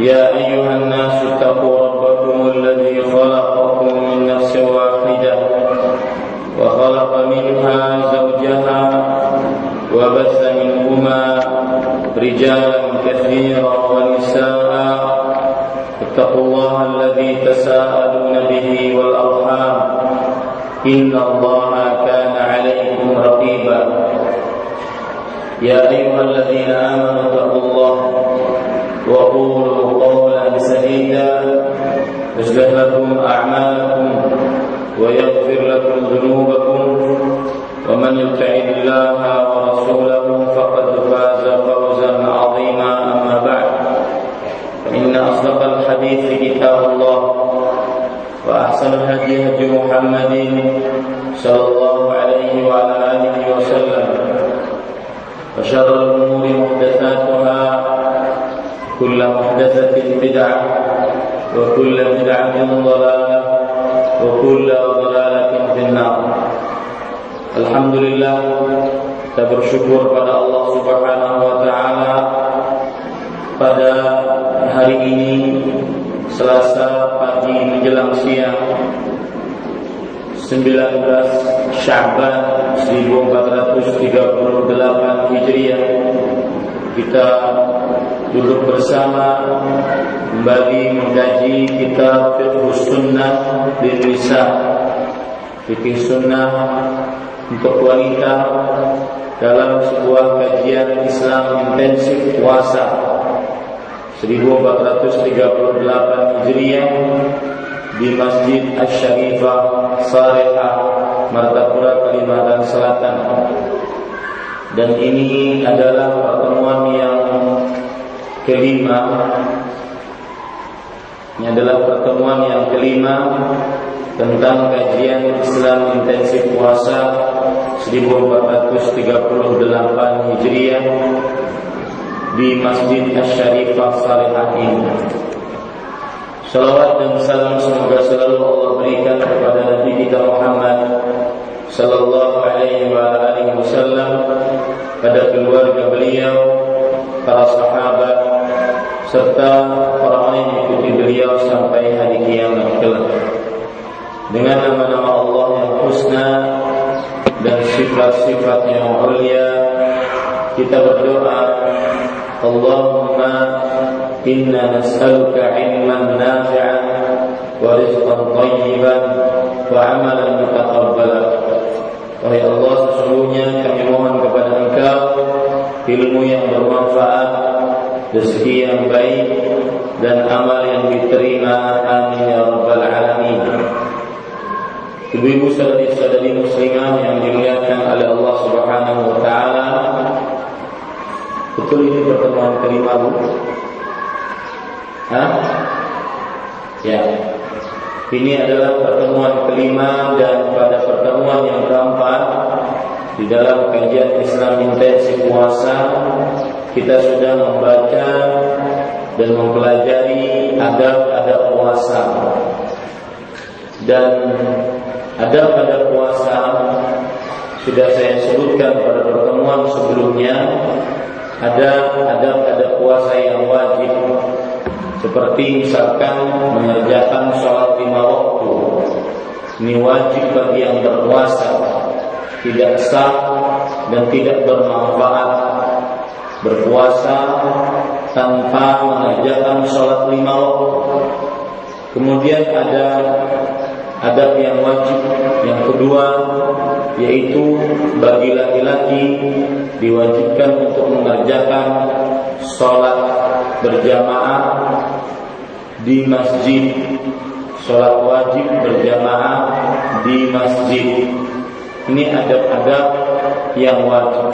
يا أيها الناس اتقوا ربكم الذي خلقكم من نفس واحدة وخلق منها زوجها وبث منهما رجالا كثيرا ونساء. اتقوا الله الذي تساءلون به والأرحام. إن الله كان عليكم رقيبا. يا أيها الذين آمنوا اتقوا الله وقولوا سديدا يصلح لكم أعمالكم ويغفر لكم ذنوبكم. ومن يطع الله ورسوله فقد فاز فوزا عظيما. أما بعد فإن أصدق الحديث كتاب الله وأحسن الهدي هدي محمد وكل بدعة ضلالة وكل ضلالة في النار Alhamdulillah kita bersyukur pada Allah Subhanahu wa taala pada hari ini Selasa pagi menjelang siang 19 Sya'ban 1438 Hijriah kita duduk bersama kembali mengkaji kitab Fiqh Sunnah di Nisa Fikih Sunnah untuk wanita dalam sebuah kajian Islam intensif puasa. 1438 Hijriah di Masjid Asy-Syarifah Salihah Martapura Kalimantan Selatan. Dan ini adalah pertemuan yang kelima ini adalah pertemuan yang kelima tentang kajian Islam intensif puasa 1438 Hijriah di Masjid Asy-Syarifah Salihah ini. Salawat dan salam semoga selalu Allah berikan kepada Nabi kita Muhammad sallallahu alaihi wa alihi wasallam pada keluarga beliau, para sahabat serta orang yang mengikuti beliau sampai hari kiamat kelak. Dengan nama-nama Allah yang husna dan sifat-sifat yang mulia kita berdoa Allahumma inna nas'aluka ilman nafi'an wa rizqan tayyiban wa amalan mutaqabbalan Wahai Allah sesungguhnya kami mohon kepada Engkau ilmu yang rezeki yang baik dan amal yang diterima amin ya rabbal alamin Ibu-ibu saudari-saudari muslimah yang dimuliakan oleh Allah Subhanahu wa taala. Betul ini pertemuan kelima, Bu? Hah? Ya. Ini adalah pertemuan kelima dan pada pertemuan yang keempat di dalam kajian Islam intensif puasa kita sudah membaca dan mempelajari adab-adab puasa. Dan ada pada puasa sudah saya sebutkan pada pertemuan sebelumnya ada ada ada puasa yang wajib. Seperti misalkan mengerjakan sholat lima waktu. Ini wajib bagi yang berpuasa. Tidak sah dan tidak bermanfaat berpuasa tanpa mengerjakan sholat lima waktu kemudian ada adab yang wajib. Yang kedua yaitu bagi laki-laki diwajibkan untuk mengerjakan sholat berjamaah di masjid. Sholat wajib berjamaah di masjid. Ini adab-adab yang wajib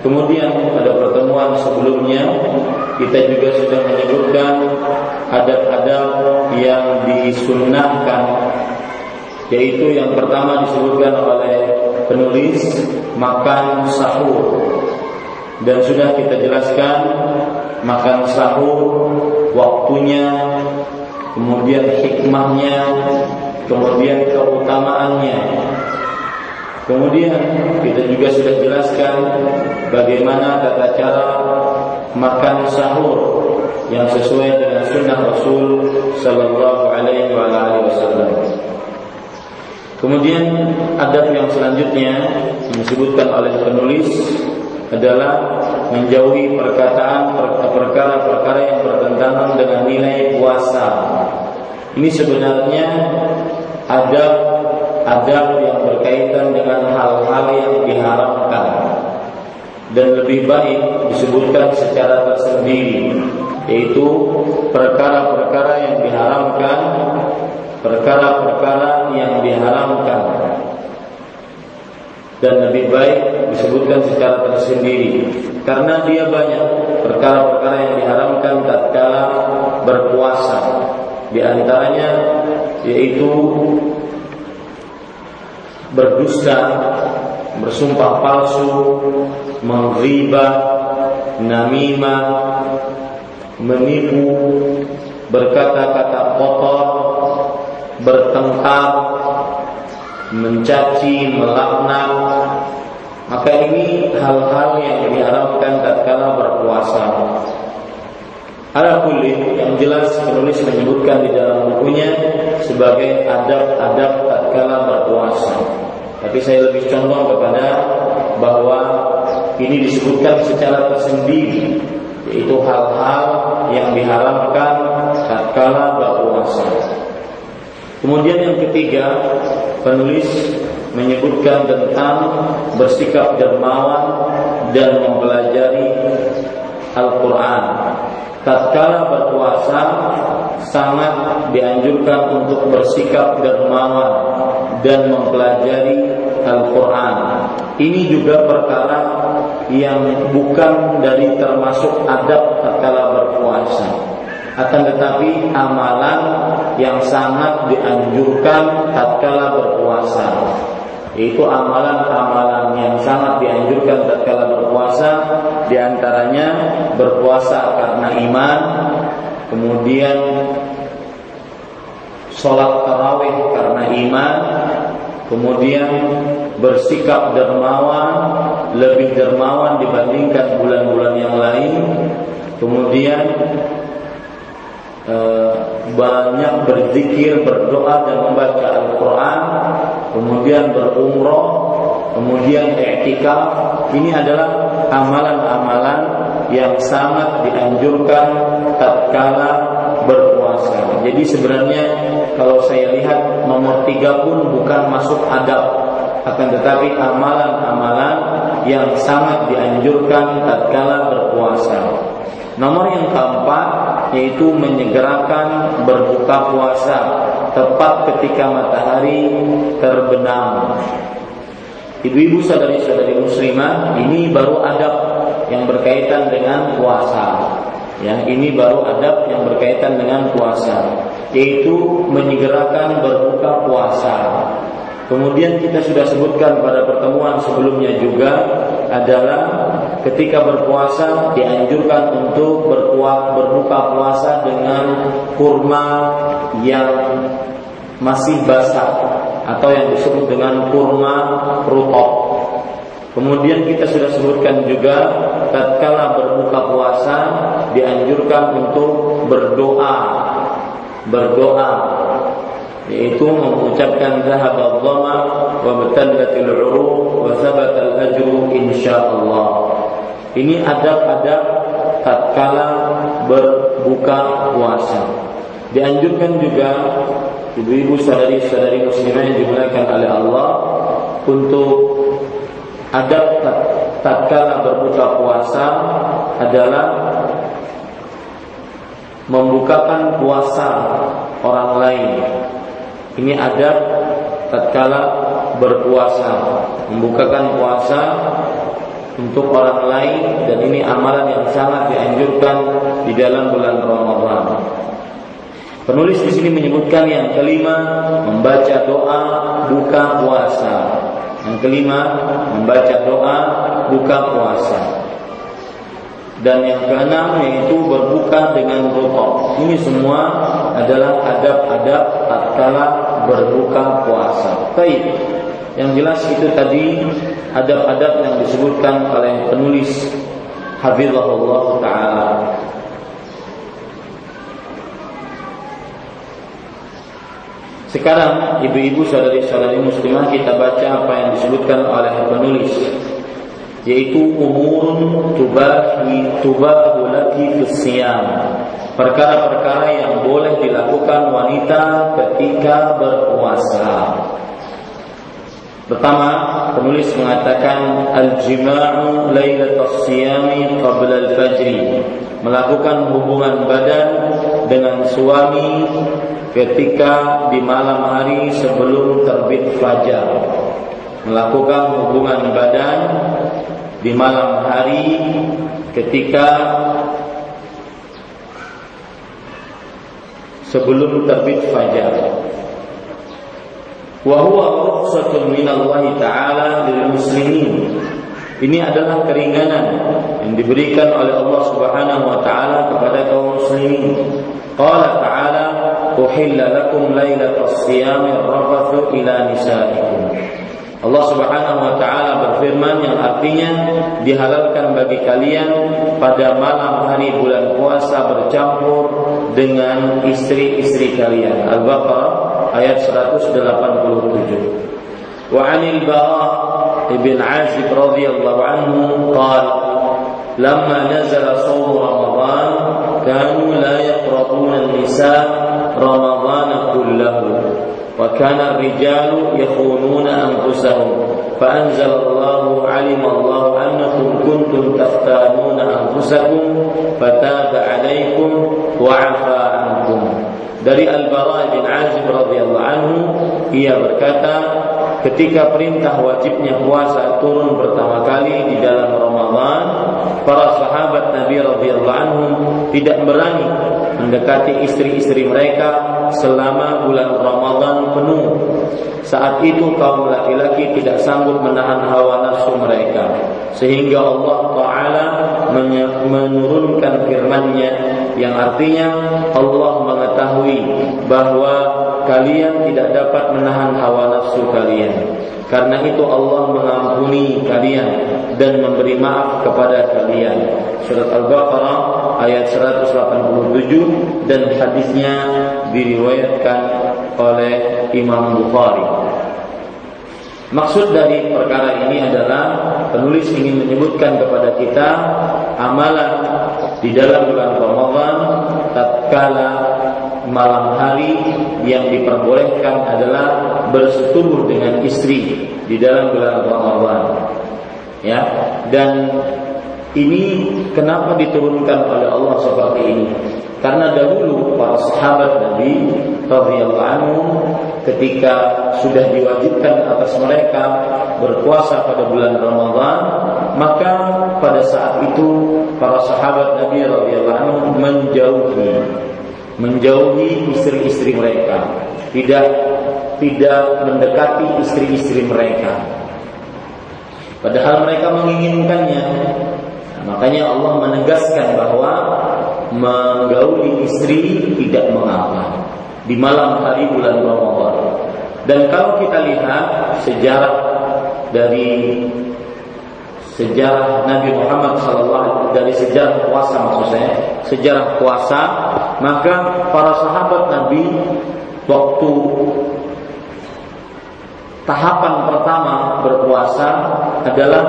Kemudian pada pertemuan sebelumnya kita juga sudah menyebutkan adab-adab yang disunnahkan yaitu yang pertama disebutkan oleh penulis makan sahur. Dan sudah kita jelaskan makan sahur waktunya kemudian hikmahnya kemudian keutamaannya kemudian kita juga sudah jelaskan bagaimana tata cara makan sahur yang sesuai dengan sunnah Rasul Sallallahu Alaihi Wasallam. Kemudian adab yang selanjutnya disebutkan oleh penulis adalah menjauhi perkataan perkara-perkara yang bertentangan dengan nilai puasa. Ini sebenarnya adab adab yang berkaitan dengan hal-hal yang diharamkan dan lebih baik disebutkan secara tersendiri yaitu perkara-perkara yang diharamkan perkara-perkara yang diharamkan. Dan lebih baik disebutkan secara tersendiri karena dia banyak perkara-perkara yang diharamkan tatkala berpuasa. Di antaranya yaitu berdusta, bersumpah palsu, menghibah, namimah, menipu, berkata-kata kotor, bertengkar, mencaci, melaknat, maka ini hal-hal yang diharapkan tatkala berpuasa. Ala kulli yang jelas penulis menyebutkan di dalam bukunya sebagai adab-adab tatkala berpuasa. Tapi saya lebih condong kepada bahwa ini disebutkan secara tersendiri yaitu hal-hal yang diharamkan tatkala berpuasa. Kemudian yang ketiga, penulis menyebutkan tentang bersikap dermawan dan mempelajari Al-Quran. Tatkala berpuasa sangat dianjurkan untuk bersikap dermawan dan mempelajari Al-Quran. Ini juga perkara yang bukan dari termasuk adab tatkala berpuasa akan tetapi amalan yang sangat dianjurkan tatkala berpuasa yaitu amalan-amalan yang sangat dianjurkan tatkala berpuasa di antaranya berpuasa karena iman kemudian sholat tarawih karena iman kemudian bersikap dermawan lebih dermawan dibandingkan bulan-bulan yang lain kemudian Eh, banyak berzikir, berdoa dan membaca Al-Quran, kemudian berumroh, kemudian etika. Ini adalah amalan-amalan yang sangat dianjurkan tatkala berpuasa. Jadi sebenarnya kalau saya lihat nomor tiga pun bukan masuk adab, akan tetapi amalan-amalan yang sangat dianjurkan tatkala berpuasa. Nomor yang keempat yaitu menyegerakan berbuka puasa tepat ketika matahari terbenam. Ibu-ibu sadari-sadari muslimah, ini baru adab yang berkaitan dengan puasa. Yang ini baru adab yang berkaitan dengan puasa, yaitu menyegerakan berbuka puasa. Kemudian kita sudah sebutkan pada pertemuan sebelumnya juga adalah ketika berpuasa dianjurkan untuk berpuas, berbuka puasa dengan kurma yang masih basah atau yang disebut dengan kurma rutop. Kemudian kita sudah sebutkan juga tatkala berbuka puasa dianjurkan untuk berdoa. Berdoa yaitu mengucapkan zahaba dhama wa batallatil uruq wa thabata al ajru insyaallah. Ini adab-adab tatkala berbuka puasa. Dianjurkan juga ibu-ibu saudari-saudari muslimah yang dimuliakan oleh Allah untuk adab tatkala berbuka puasa adalah membukakan puasa orang lain ini adab tatkala berpuasa, membukakan puasa untuk orang lain dan ini amalan yang sangat dianjurkan di dalam bulan Ramadan. Penulis di sini menyebutkan yang kelima membaca doa buka puasa. Yang kelima membaca doa buka puasa. Dan yang keenam yaitu berbuka dengan rukuk. Ini semua adalah adab-adab tatkala berbuka puasa. Baik. Yang jelas itu tadi adab-adab yang disebutkan oleh penulis Hafizahullah taala. Sekarang ibu-ibu saudari-saudari muslimah kita baca apa yang disebutkan oleh penulis yaitu umurun tubahi tubahu laki fisiyam perkara-perkara yang boleh dilakukan wanita ketika berpuasa Pertama, penulis mengatakan al-jima'u lailatul siyami qabla al-fajri. Melakukan hubungan badan dengan suami ketika di malam hari sebelum terbit fajar. Melakukan hubungan badan di malam hari ketika sebelum terbit fajar wa huwa rukhsatun min Allah taala lil muslimin ini adalah keringanan yang diberikan oleh Allah Subhanahu wa taala kepada kaum muslimin. Qala ta'ala uhilla lakum lailatas siyami rafathu ila nisaikum. Allah Subhanahu wa taala berfirman yang artinya dihalalkan bagi kalian pada malam hari bulan puasa bercampur dengan istri-istri kalian. Al-Baqarah ayat 187. Wa 'anil Bara' ibn Azib radhiyallahu anhu qala lamma nazala shawm Ramadan kanu la yaqrabuna an-nisa Ramadan kullahu وكان الرجال يخونون أنفسهم فأنزل الله علم الله أنكم كنتم تختانون أنفسكم فتاب عليكم وعفى عنكم dari Al-Bara bin Azib radhiyallahu anhu ia berkata ketika perintah wajibnya puasa turun pertama kali di dalam Ramadan para sahabat Nabi radhiyallahu anhu tidak berani mendekati istri-istri mereka selama bulan Ramadan penuh. Saat itu kaum laki-laki tidak sanggup menahan hawa nafsu mereka. Sehingga Allah taala menurunkan firman-Nya yang artinya Allah mengetahui bahwa kalian tidak dapat menahan hawa nafsu kalian. Karena itu Allah mengampuni kalian dan memberi maaf kepada kalian. Surat Al-Baqarah ayat 187 dan hadisnya diriwayatkan oleh Imam Bukhari. Maksud dari perkara ini adalah penulis ingin menyebutkan kepada kita amalan di dalam bulan Ramadan tatkala malam hari yang diperbolehkan adalah bersetubuh dengan istri di dalam bulan Ramadan. Ya, dan ini kenapa diturunkan oleh Allah seperti ini? Karena dahulu para sahabat Nabi radhiyallahu anhu ketika sudah diwajibkan atas mereka berpuasa pada bulan Ramadan, maka pada saat itu para sahabat Nabi radhiyallahu anhu menjauhi menjauhi istri-istri mereka, tidak tidak mendekati istri-istri mereka. Padahal mereka menginginkannya. makanya Allah menegaskan bahwa menggauli istri tidak mengapa di malam hari bulan Ramadan. Dan kalau kita lihat sejarah dari sejarah Nabi Muhammad SAW dari sejarah puasa maksud saya sejarah puasa maka para sahabat Nabi waktu tahapan pertama berpuasa adalah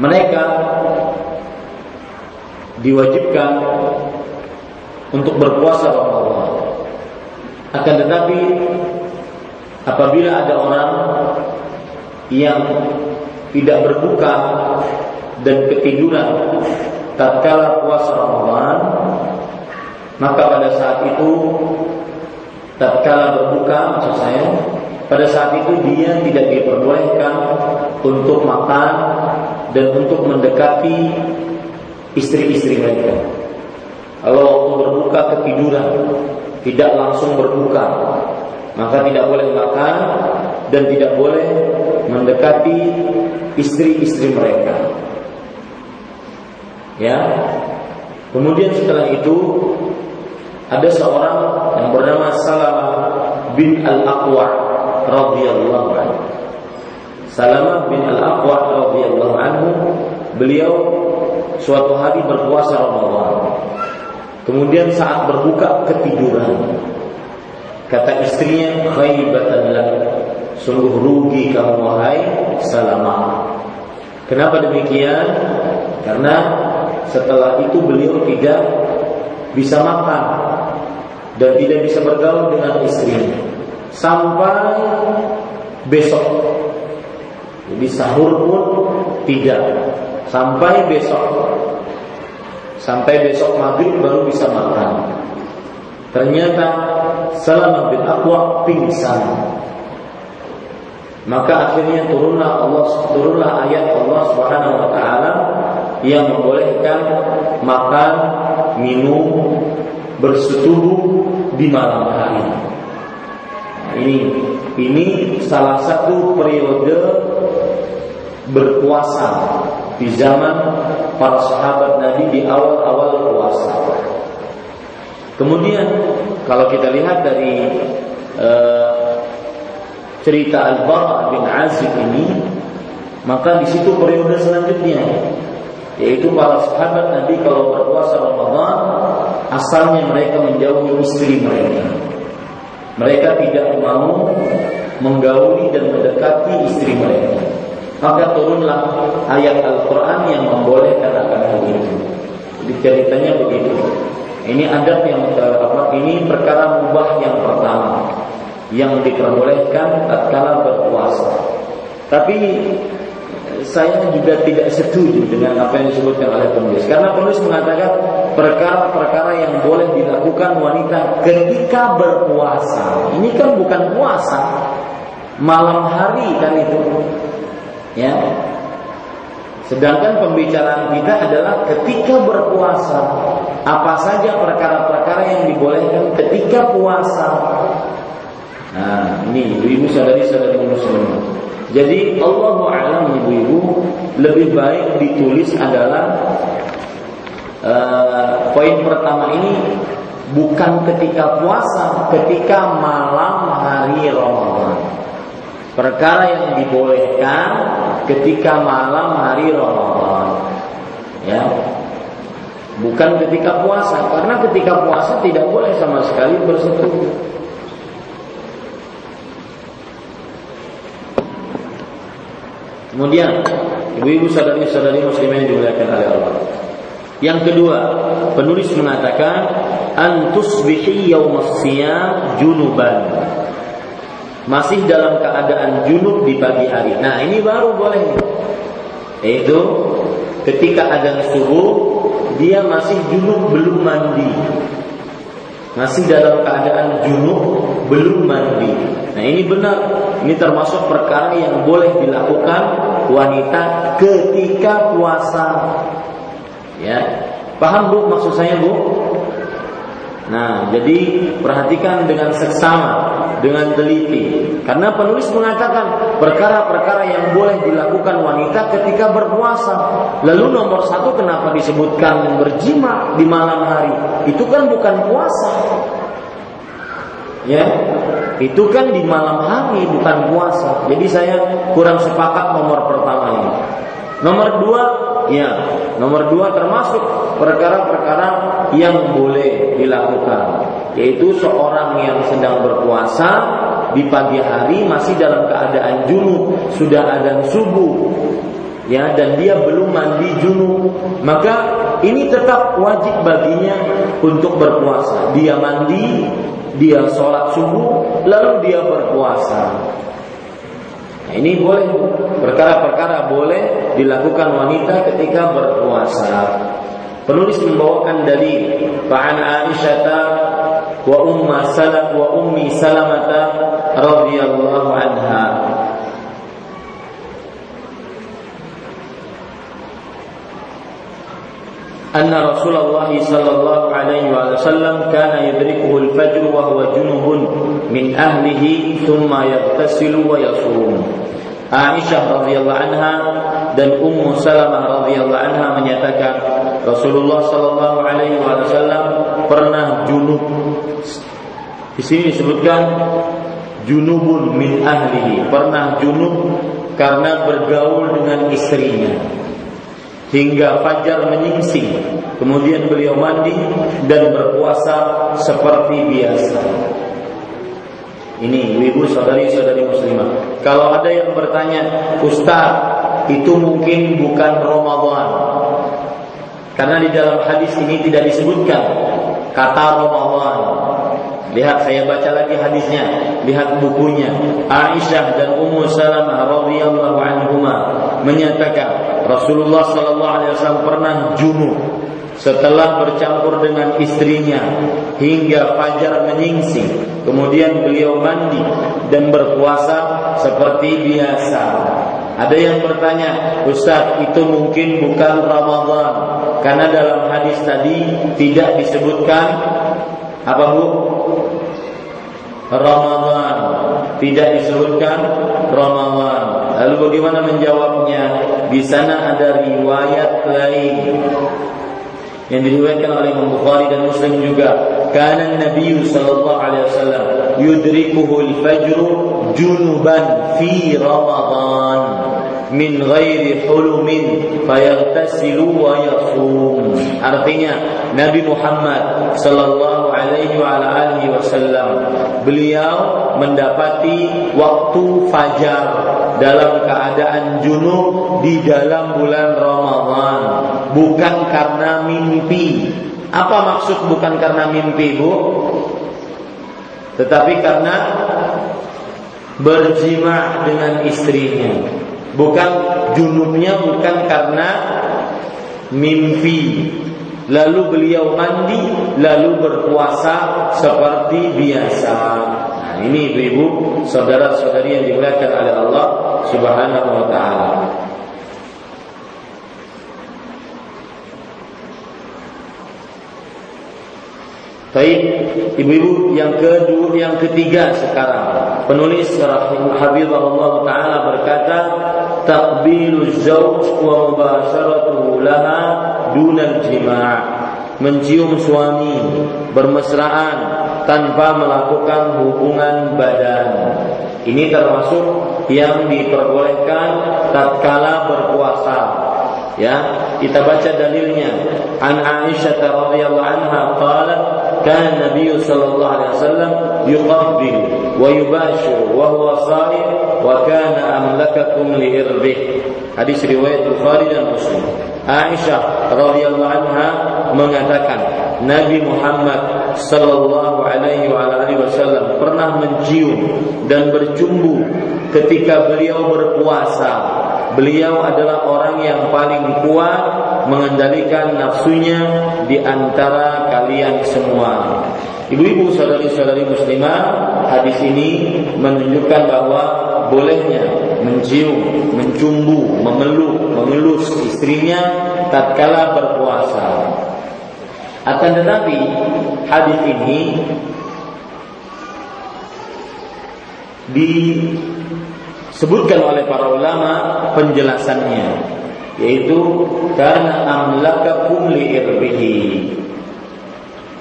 mereka diwajibkan untuk berpuasa Ramadan. Akan tetapi apabila ada orang yang tidak berbuka dan ketiduran tatkala puasa Ramadan, maka pada saat itu tatkala berbuka maksud saya pada saat itu dia tidak diperbolehkan untuk makan dan untuk mendekati istri-istri mereka. Kalau waktu berbuka ketiduran, tidak langsung berbuka, maka tidak boleh makan dan tidak boleh mendekati istri-istri mereka. Ya. Kemudian setelah itu ada seorang yang bernama Salamah bin Al-Aqwa radhiyallahu anhu. Salamah bin Al-Aqwa radhiyallahu anhu beliau suatu hari berpuasa Ramadan. Kemudian saat berbuka ketiduran. Kata istrinya, "Khaybatan lak." Sungguh rugi kamu wahai Salamah. Kenapa demikian? Karena setelah itu beliau tidak bisa makan dan tidak bisa bergaul dengan istrinya sampai besok. Jadi sahur pun tidak sampai besok. Sampai besok maghrib baru bisa makan. Ternyata Salamah bin Aqwa pingsan. Maka akhirnya turunlah Allah turunlah ayat Allah Subhanahu wa taala yang membolehkan makan, minum, bersetubuh di malam hari. Nah, ini ini salah satu periode berpuasa di zaman para sahabat Nabi di awal-awal puasa. Kemudian kalau kita lihat dari uh, cerita Al-Bara bin Azib ini, maka di situ periode selanjutnya yaitu para sahabat Nabi kalau berpuasa Ramadan asalnya mereka menjauhi istri mereka. Mereka tidak mau menggauli dan mendekati istri mereka. Maka turunlah ayat Al-Quran yang membolehkan akan hal itu. Jadi ceritanya begitu. Ini adab yang apa? Ini perkara mubah yang pertama yang diperbolehkan tatkala berpuasa. Tapi saya juga tidak setuju dengan apa yang disebutkan oleh penulis karena penulis mengatakan perkara-perkara yang boleh dilakukan wanita ketika berpuasa. Ini kan bukan puasa, malam hari kan itu. Ya. Sedangkan pembicaraan kita adalah ketika berpuasa. Apa saja perkara-perkara yang dibolehkan ketika puasa. Nah, ini ibu-ibu sadari-sadari muslim. Jadi Allah alam ibu-ibu lebih baik ditulis adalah uh, poin pertama ini bukan ketika puasa, ketika malam hari Ramadan. Perkara yang dibolehkan ketika malam hari Ramadan. Ya. Bukan ketika puasa, karena ketika puasa tidak boleh sama sekali bersetubuh. Kemudian ibu-ibu sadari-sadari muslimah yang dimuliakan oleh Allah. Yang kedua, penulis mengatakan antusbihi yaumas junuban. Masih dalam keadaan junub di pagi hari. Nah, ini baru boleh. Yaitu ketika ada subuh dia masih junub belum mandi. Masih dalam keadaan junub belum mandi. Nah, ini benar ini termasuk perkara yang boleh dilakukan wanita ketika puasa. Ya. Paham Bu maksud saya Bu? Nah, jadi perhatikan dengan seksama, dengan teliti. Karena penulis mengatakan perkara-perkara yang boleh dilakukan wanita ketika berpuasa. Lalu nomor satu kenapa disebutkan berjima di malam hari? Itu kan bukan puasa. Ya, itu kan di malam hari bukan puasa. Jadi saya kurang sepakat nomor pertama ini. Nomor dua, ya, nomor dua termasuk perkara-perkara yang boleh dilakukan, yaitu seorang yang sedang berpuasa di pagi hari masih dalam keadaan junub, sudah ada subuh, ya, dan dia belum mandi junub, maka ini tetap wajib baginya untuk berpuasa. Dia mandi, dia sholat subuh, lalu dia berpuasa. Nah, ini boleh perkara-perkara boleh dilakukan wanita ketika berpuasa. Penulis membawakan dari Fa'an Aisyah wa umma salat wa ummi salamata radhiyallahu anha أن رسول الله صلى الله عليه وسلم كان يدركه الفجر وهو جنب من أهله ثم يغتسل ويصوم Aisyah radhiyallahu anha dan Ummu Salamah radhiyallahu anha menyatakan Rasulullah sallallahu alaihi wasallam pernah junub. Di sini disebutkan junubun min ahlihi, pernah junub karena bergaul dengan istrinya hingga fajar menyingsing. Kemudian beliau mandi dan berpuasa seperti biasa. Ini ibu saudari-saudari muslimah. Kalau ada yang bertanya, Ustaz, itu mungkin bukan Ramadan. Karena di dalam hadis ini tidak disebutkan kata Ramadan. Lihat saya baca lagi hadisnya, lihat bukunya. Aisyah dan Ummu Salamah radhiyallahu anhuma menyatakan Rasulullah sallallahu alaihi wasallam pernah junub setelah bercampur dengan istrinya hingga fajar menyingsing. Kemudian beliau mandi dan berpuasa seperti biasa. Ada yang bertanya, Ustaz itu mungkin bukan Ramadan karena dalam hadis tadi tidak disebutkan apa bu? Ramadan tidak disebutkan Ramadan. Lalu bagaimana menjawabnya? Di sana ada riwayat lain yang diriwayatkan oleh Imam Bukhari dan Muslim juga. Karena Nabi sallallahu alaihi wasallam yudrikuhu al-fajr junuban fi Ramadan min ghairi hulumin fayaghtasilu wa yasum. Artinya Nabi Muhammad sallallahu alaihi wa alihi wasallam beliau mendapati waktu fajar dalam keadaan junub di dalam bulan Ramadan bukan karena mimpi. Apa maksud bukan karena mimpi, Bu? Tetapi karena berjima dengan istrinya. Bukan junubnya bukan karena mimpi. Lalu beliau mandi, lalu berpuasa seperti biasa. Nah, ini ibu-ibu, saudara-saudari yang dimuliakan oleh Allah Subhanahu wa taala. Baik, ibu-ibu yang kedua, yang ketiga sekarang. Penulis Habibullah Taala berkata, takbilu zauj wa mubasharatuhu laha dunal jima' mencium suami bermesraan tanpa melakukan hubungan badan. Ini termasuk yang diperbolehkan tatkala berpuasa. Ya, kita baca dalilnya. An Aisyah radhiyallahu anha qalat كان النبي صلى الله عليه وسلم يقبل ويباشر وهو صائم وكان أملككم لإربه Hadis riwayat Bukhari dan Muslim. Aisyah radhiyallahu anha mengatakan Nabi Muhammad sallallahu alaihi wasallam pernah mencium dan bercumbu ketika beliau berpuasa. Beliau adalah orang yang paling kuat mengendalikan nafsunya di antara kalian semua. Ibu-ibu saudari-saudari muslimah, hadis ini menunjukkan bahwa bolehnya mencium, mencumbu, memeluk, mengelus istrinya tatkala berpuasa. Akan tetapi hadis ini disebutkan oleh para ulama penjelasannya yaitu karena amlakakum li irbihi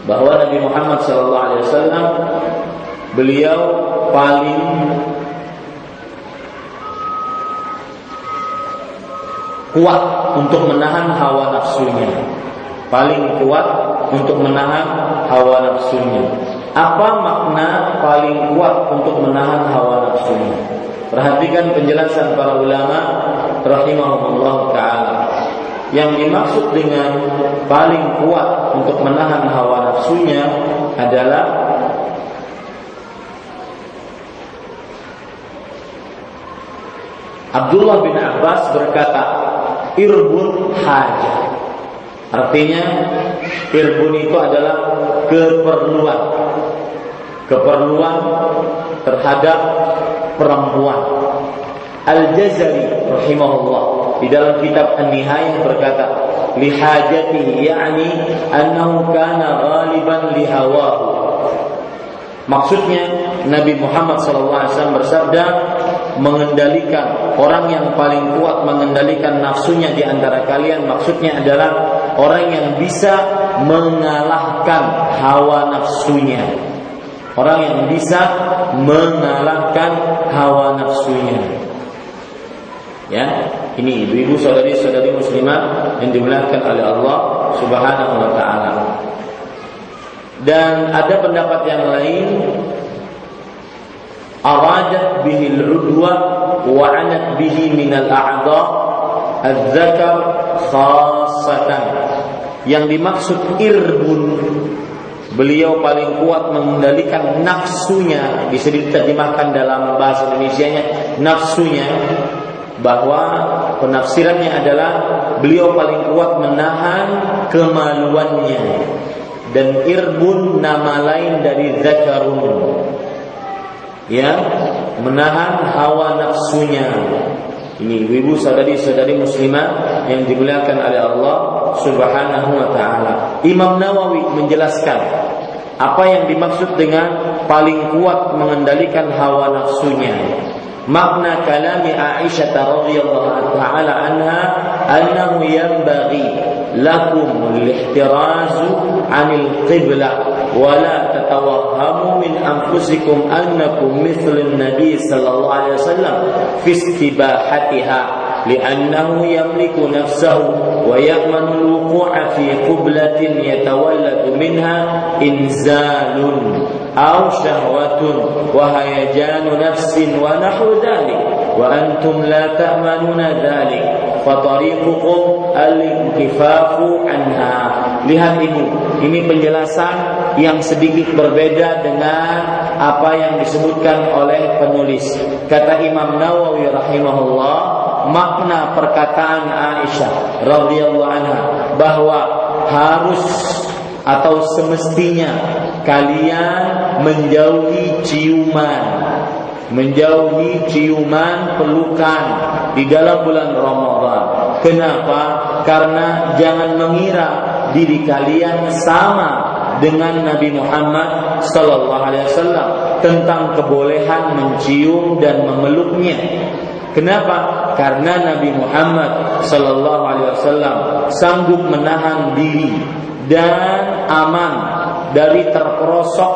bahwa Nabi Muhammad wasallam beliau paling kuat untuk menahan hawa nafsunya. Paling kuat untuk menahan hawa nafsunya. Apa makna paling kuat untuk menahan hawa nafsunya perhatikan penjelasan para ulama rahimahullah taala. Yang dimaksud dengan paling kuat untuk menahan hawa nafsunya adalah Abdullah bin Abbas berkata, "Irbun hajat." Artinya, irbun itu adalah keperluan. Keperluan terhadap perempuan. Al-Jazari rahimahullah di dalam kitab An-Nihayah berkata, lihajatihi yani annahu kana ghaliban lihawahu Maksudnya Nabi Muhammad SAW bersabda mengendalikan orang yang paling kuat mengendalikan nafsunya di antara kalian maksudnya adalah orang yang bisa mengalahkan hawa nafsunya orang yang bisa mengalahkan hawa nafsunya. Ya ini ibu-ibu saudari-saudari muslimah yang dimuliakan oleh Allah Subhanahu wa taala. Dan ada pendapat yang lain. Aradat bihi al-udwa wa anat bihi min al-a'dha al-zakar khassatan. Yang dimaksud irbun beliau paling kuat mengendalikan nafsunya. Bisa diterjemahkan dalam bahasa Indonesia-nya nafsunya bahwa penafsirannya adalah beliau paling kuat menahan kemaluannya. Dan irbun nama lain dari zakarun. Ya menahan hawa nafsunya ini ibu saudari saudari muslimah yang dimuliakan oleh Allah subhanahu wa taala. Imam Nawawi menjelaskan apa yang dimaksud dengan paling kuat mengendalikan hawa nafsunya. Makna kalami Aisyah radhiyallahu taala anha أنه ينبغي لكم الاحتراز عن القبلة ولا تتوهموا من أنفسكم أنكم مثل النبي صلى الله عليه وسلم في استباحتها لأنه يملك نفسه ويأمن الوقوع في قبلة يتولد منها إنزال أو شهوة وهيجان نفس ونحو ذلك وأنتم لا تأمنون ذلك. fatariqukum al-inkifafu anha. Lihat ini, ini penjelasan yang sedikit berbeda dengan apa yang disebutkan oleh penulis. Kata Imam Nawawi rahimahullah, makna perkataan Aisyah radhiyallahu anha bahwa harus atau semestinya kalian menjauhi ciuman menjauhi ciuman pelukan di dalam bulan Ramadan Kenapa? Karena jangan mengira diri kalian sama dengan Nabi Muhammad sallallahu alaihi wasallam tentang kebolehan mencium dan memeluknya. Kenapa? Karena Nabi Muhammad sallallahu alaihi wasallam sanggup menahan diri dan aman dari terperosok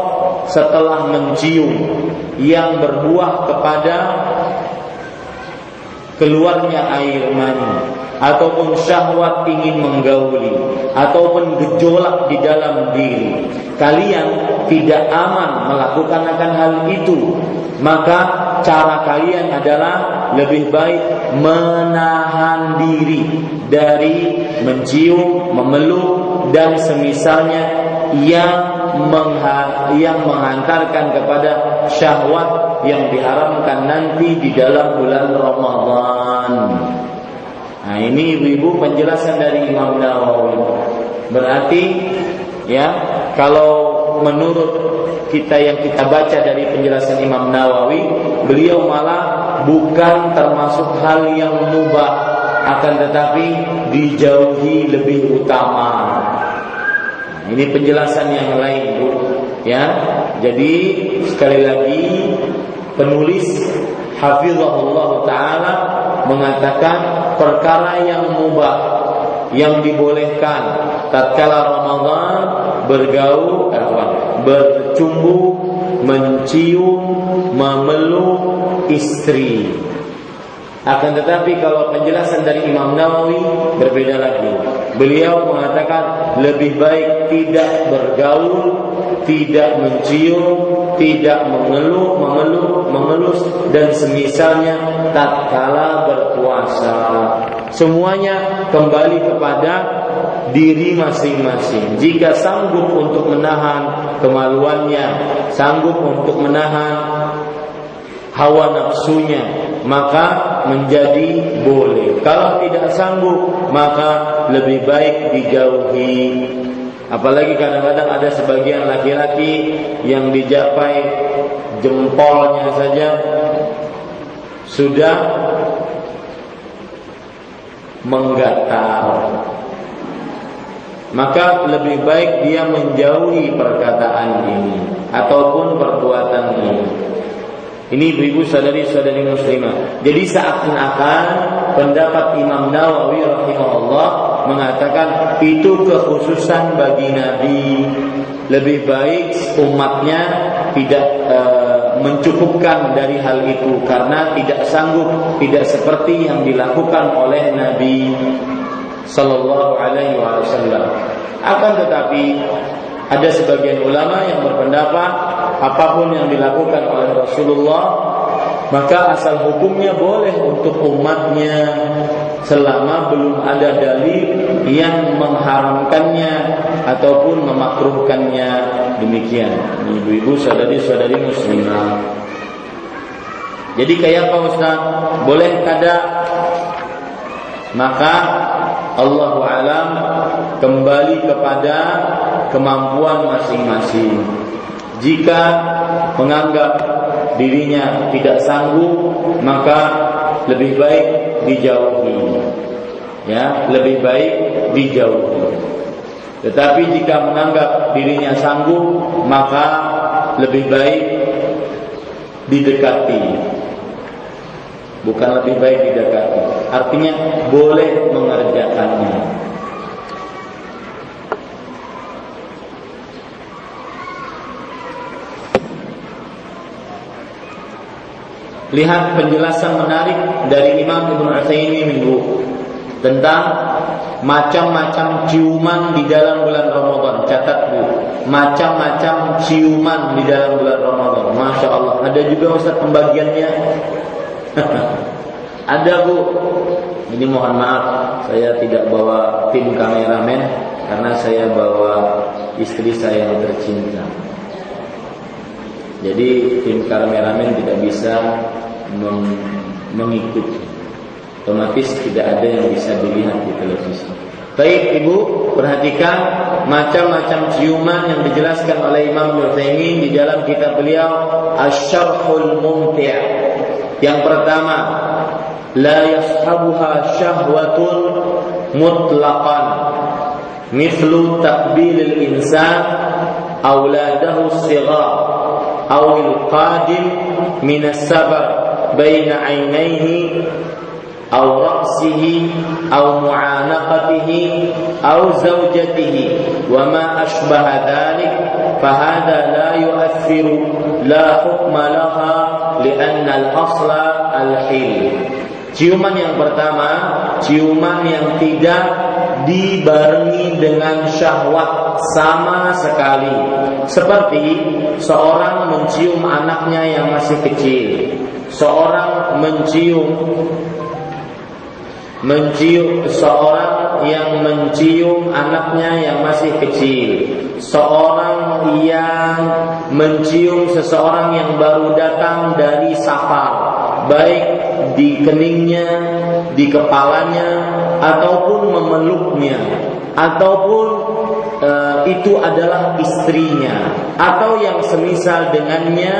setelah mencium yang berbuah kepada keluarnya air mani ataupun syahwat ingin menggauli ataupun gejolak di dalam diri kalian tidak aman melakukan akan hal itu maka cara kalian adalah lebih baik menahan diri dari mencium, memeluk dan semisalnya yang yang menghantarkan kepada syahwat yang diharamkan nanti di dalam bulan Ramadan. Nah, ini ibu-ibu penjelasan dari Imam Nawawi. Berarti ya, kalau menurut kita yang kita baca dari penjelasan Imam Nawawi, beliau malah bukan termasuk hal yang mubah, akan tetapi dijauhi lebih utama. Nah, ini penjelasan yang lain, Bu. Ya. Jadi sekali lagi penulis Hafizahullah taala mengatakan perkara yang mubah yang dibolehkan. Tatkala Ramadan bergaul apa bercumbu mencium memeluk istri akan tetapi kalau penjelasan dari Imam Nawawi berbeda lagi. Beliau mengatakan lebih baik tidak bergaul, tidak mencium, tidak mengeluh, mengeluh, mengelus dan semisalnya tatkala berpuasa. Semuanya kembali kepada diri masing-masing. Jika sanggup untuk menahan kemaluannya, sanggup untuk menahan hawa nafsunya, maka menjadi boleh. Kalau tidak sanggup, maka lebih baik dijauhi. Apalagi kadang-kadang ada sebagian laki-laki yang dijapai jempolnya saja sudah menggatal. maka lebih baik dia menjauhi perkataan ini ataupun perbuatan ini. Ini ibu-ibu sadari-sadari muslimah. Jadi seakan-akan pendapat Imam Nawawi rahimahullah mengatakan itu kekhususan bagi Nabi. Lebih baik umatnya tidak e, mencukupkan dari hal itu karena tidak sanggup, tidak seperti yang dilakukan oleh Nabi Sallallahu Alaihi Wasallam. Akan tetapi ada sebagian ulama yang berpendapat apa pun yang dilakukan oleh Rasulullah maka asal hukumnya boleh untuk umatnya selama belum ada dalil yang mengharamkannya ataupun memakruhkannya. Demikian ibu-ibu saudari-saudari muslimah. Jadi kayak apa Ustaz boleh kada? Maka Allah alam kembali kepada kemampuan masing-masing. Jika menganggap dirinya tidak sanggup, maka lebih baik dijauhi. Ya, lebih baik dijauhi. Tetapi jika menganggap dirinya sanggup, maka lebih baik didekati bukan lebih baik didekati. Artinya boleh mengerjakannya. Lihat penjelasan menarik dari Imam Ibnu Utsaimin minggu tentang macam-macam ciuman di dalam bulan Ramadan. Catat bu, macam-macam ciuman di dalam bulan Ramadan. Masya Allah. Ada juga Ustaz pembagiannya Ada bu. Ini mohon maaf, saya tidak bawa tim kameramen karena saya bawa istri saya yang tercinta. Jadi tim kameramen tidak bisa meng mengikuti. Otomatis tidak ada yang bisa dilihat di televisi. Baik Ibu, perhatikan macam-macam ciuman yang dijelaskan oleh Imam Nurtaimin di dalam kitab beliau Asy-Syarhul Mumti'. Yang pertama, la yashabuha syahwatun mutlaqan mithlu takbilil insan auladahu sighar aw al-qadim min as-sabar baina 'ainayhi aw ra'sihi aw mu'anaqatihi aw zawjatihi wa ma ashbaha dhalik fahada la yu'athiru la hukma laha li'anna al-asla al-hil. Ciuman yang pertama, ciuman yang tidak dibarengi dengan syahwat sama sekali. Seperti seorang mencium anaknya yang masih kecil. Seorang mencium. Mencium seorang yang mencium anaknya yang masih kecil, seorang yang mencium seseorang yang baru datang dari safar, baik di keningnya, di kepalanya, ataupun memeluknya, ataupun e, itu adalah istrinya, atau yang semisal dengannya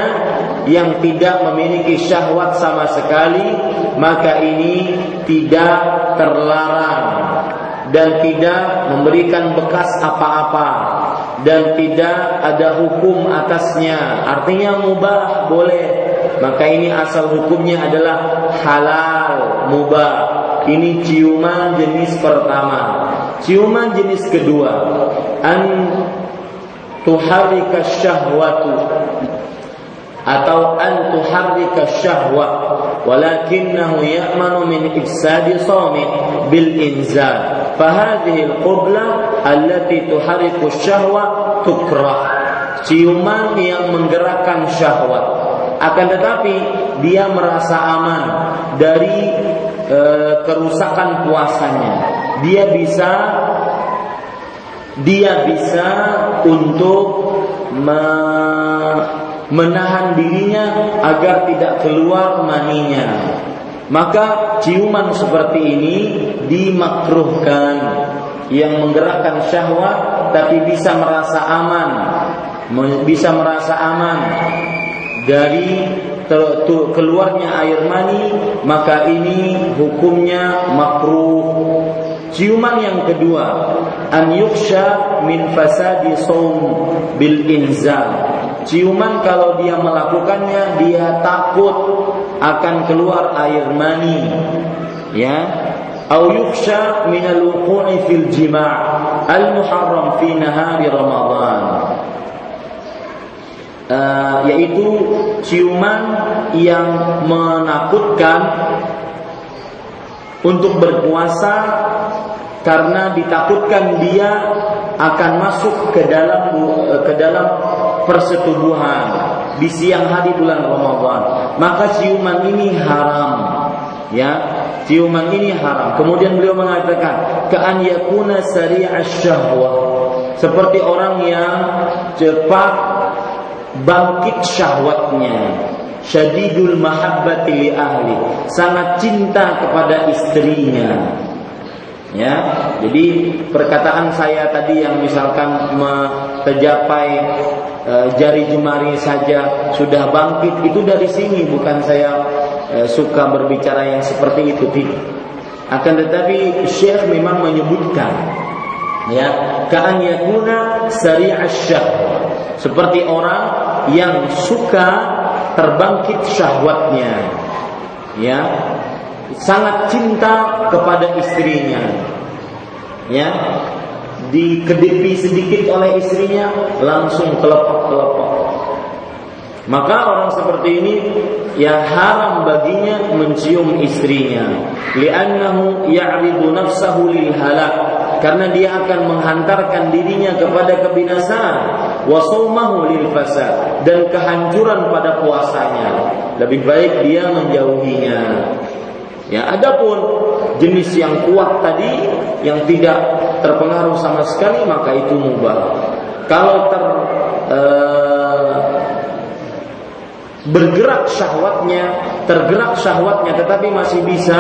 yang tidak memiliki syahwat sama sekali, maka ini tidak terlarang dan tidak memberikan bekas apa-apa dan tidak ada hukum atasnya. Artinya mubah boleh. Maka ini asal hukumnya adalah halal, mubah. Ini ciuman jenis pertama. Ciuman jenis kedua, an tuharrika syahwatu. Atau an tuharrika syahwat walakinahu ya'manu min ifsadi sawmi bil inzal. Fahadhihi al qubla allati tuharriku syahwa tukrah ciuman yang menggerakkan syahwat akan tetapi dia merasa aman dari e, kerusakan puasanya dia bisa dia bisa untuk me, menahan dirinya agar tidak keluar maninya. Maka ciuman seperti ini dimakruhkan. Yang menggerakkan syahwat tapi bisa merasa aman, bisa merasa aman dari keluarnya air mani, maka ini hukumnya makruh ciuman yang kedua an yuksha min fasadi saum bil inzal ciuman kalau dia melakukannya dia takut akan keluar air mani ya. Au yuksha min al-wuqu'i fil jima' al-muharram fi nahari Ramadan. Uh, yaitu ciuman yang menakutkan untuk berpuasa karena ditakutkan dia akan masuk ke dalam ke dalam persetubuhan di siang hari bulan Ramadan. Maka ciuman ini haram ya. Ciuman ini haram. Kemudian beliau mengatakan ka'an yakuna sari'ash syahwah seperti orang yang cepat bangkit syahwatnya. Syadidul mahabbati li ahli. Sangat cinta kepada istrinya ya jadi perkataan saya tadi yang misalkan tercapai e, jari jemari saja sudah bangkit itu dari sini bukan saya e, suka berbicara yang seperti itu tidak. Akan tetapi Syekh memang menyebutkan ya ka'an yakuna sari'asyah seperti orang yang suka terbangkit syahwatnya ya sangat cinta kepada istrinya. Ya. Dikedepi sedikit oleh istrinya langsung kelepok-kelepok maka orang seperti ini ya haram baginya mencium istrinya. Li'annahu ya'ridu nafsahu lil halak. Karena dia akan menghantarkan dirinya kepada kebinasaan. Wa lil fasad. Dan kehancuran pada puasanya. Lebih baik dia menjauhinya ya adapun jenis yang kuat tadi yang tidak terpengaruh sama sekali maka itu mubah kalau ter uh, bergerak syahwatnya, tergerak syahwatnya tetapi masih bisa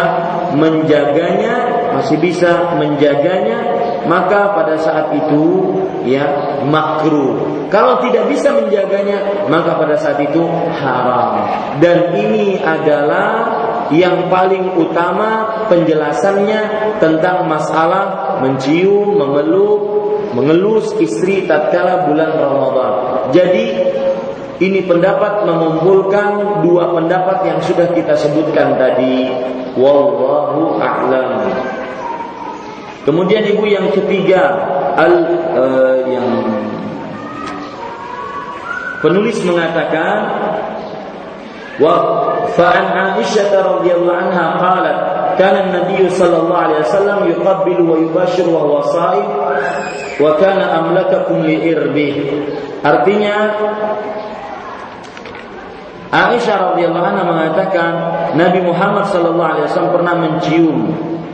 menjaganya, masih bisa menjaganya, maka pada saat itu ya makruh. Kalau tidak bisa menjaganya, maka pada saat itu haram. Dan ini adalah yang paling utama penjelasannya tentang masalah mencium, memeluk, mengelus istri tatkala bulan Ramadan. Jadi ini pendapat mengumpulkan dua pendapat yang sudah kita sebutkan tadi. Wallahu a'lam. Kemudian ibu yang ketiga al uh, yang penulis mengatakan radhiyallahu anha qalat kana an-nabiy sallallahu alaihi wasallam yuqabbilu wa yubashir wa huwa sha'im wa kana amlakakum li irbih artinya Aisyah radhiyallahu anha mengatakan Nabi Muhammad sallallahu alaihi wasallam pernah mencium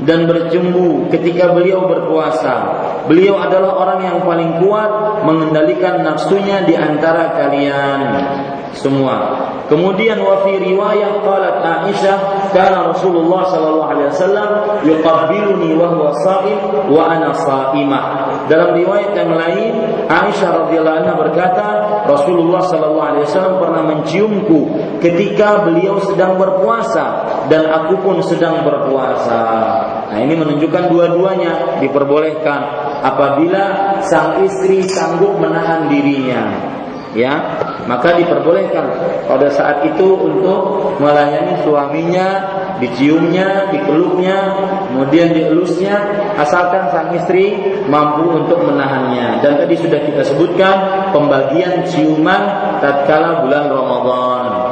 dan bercumbu ketika beliau berpuasa. Beliau adalah orang yang paling kuat mengendalikan nafsunya di antara kalian semua. Kemudian wa fi riwayah qalat Aisyah kana Rasulullah sallallahu alaihi wasallam yuqabbiluni wa huwa sha'im wa ana sha'imah. Dalam riwayat yang lain Aisyah radhiyallahu anha berkata Rasulullah sallallahu alaihi wasallam pernah menciumku ketika beliau sedang berpuasa dan aku pun sedang berpuasa. Nah, ini menunjukkan dua-duanya diperbolehkan apabila sang istri sanggup menahan dirinya ya maka diperbolehkan pada saat itu untuk melayani suaminya diciumnya dipeluknya kemudian dielusnya asalkan sang istri mampu untuk menahannya. Dan tadi sudah kita sebutkan pembagian ciuman tatkala bulan Ramadan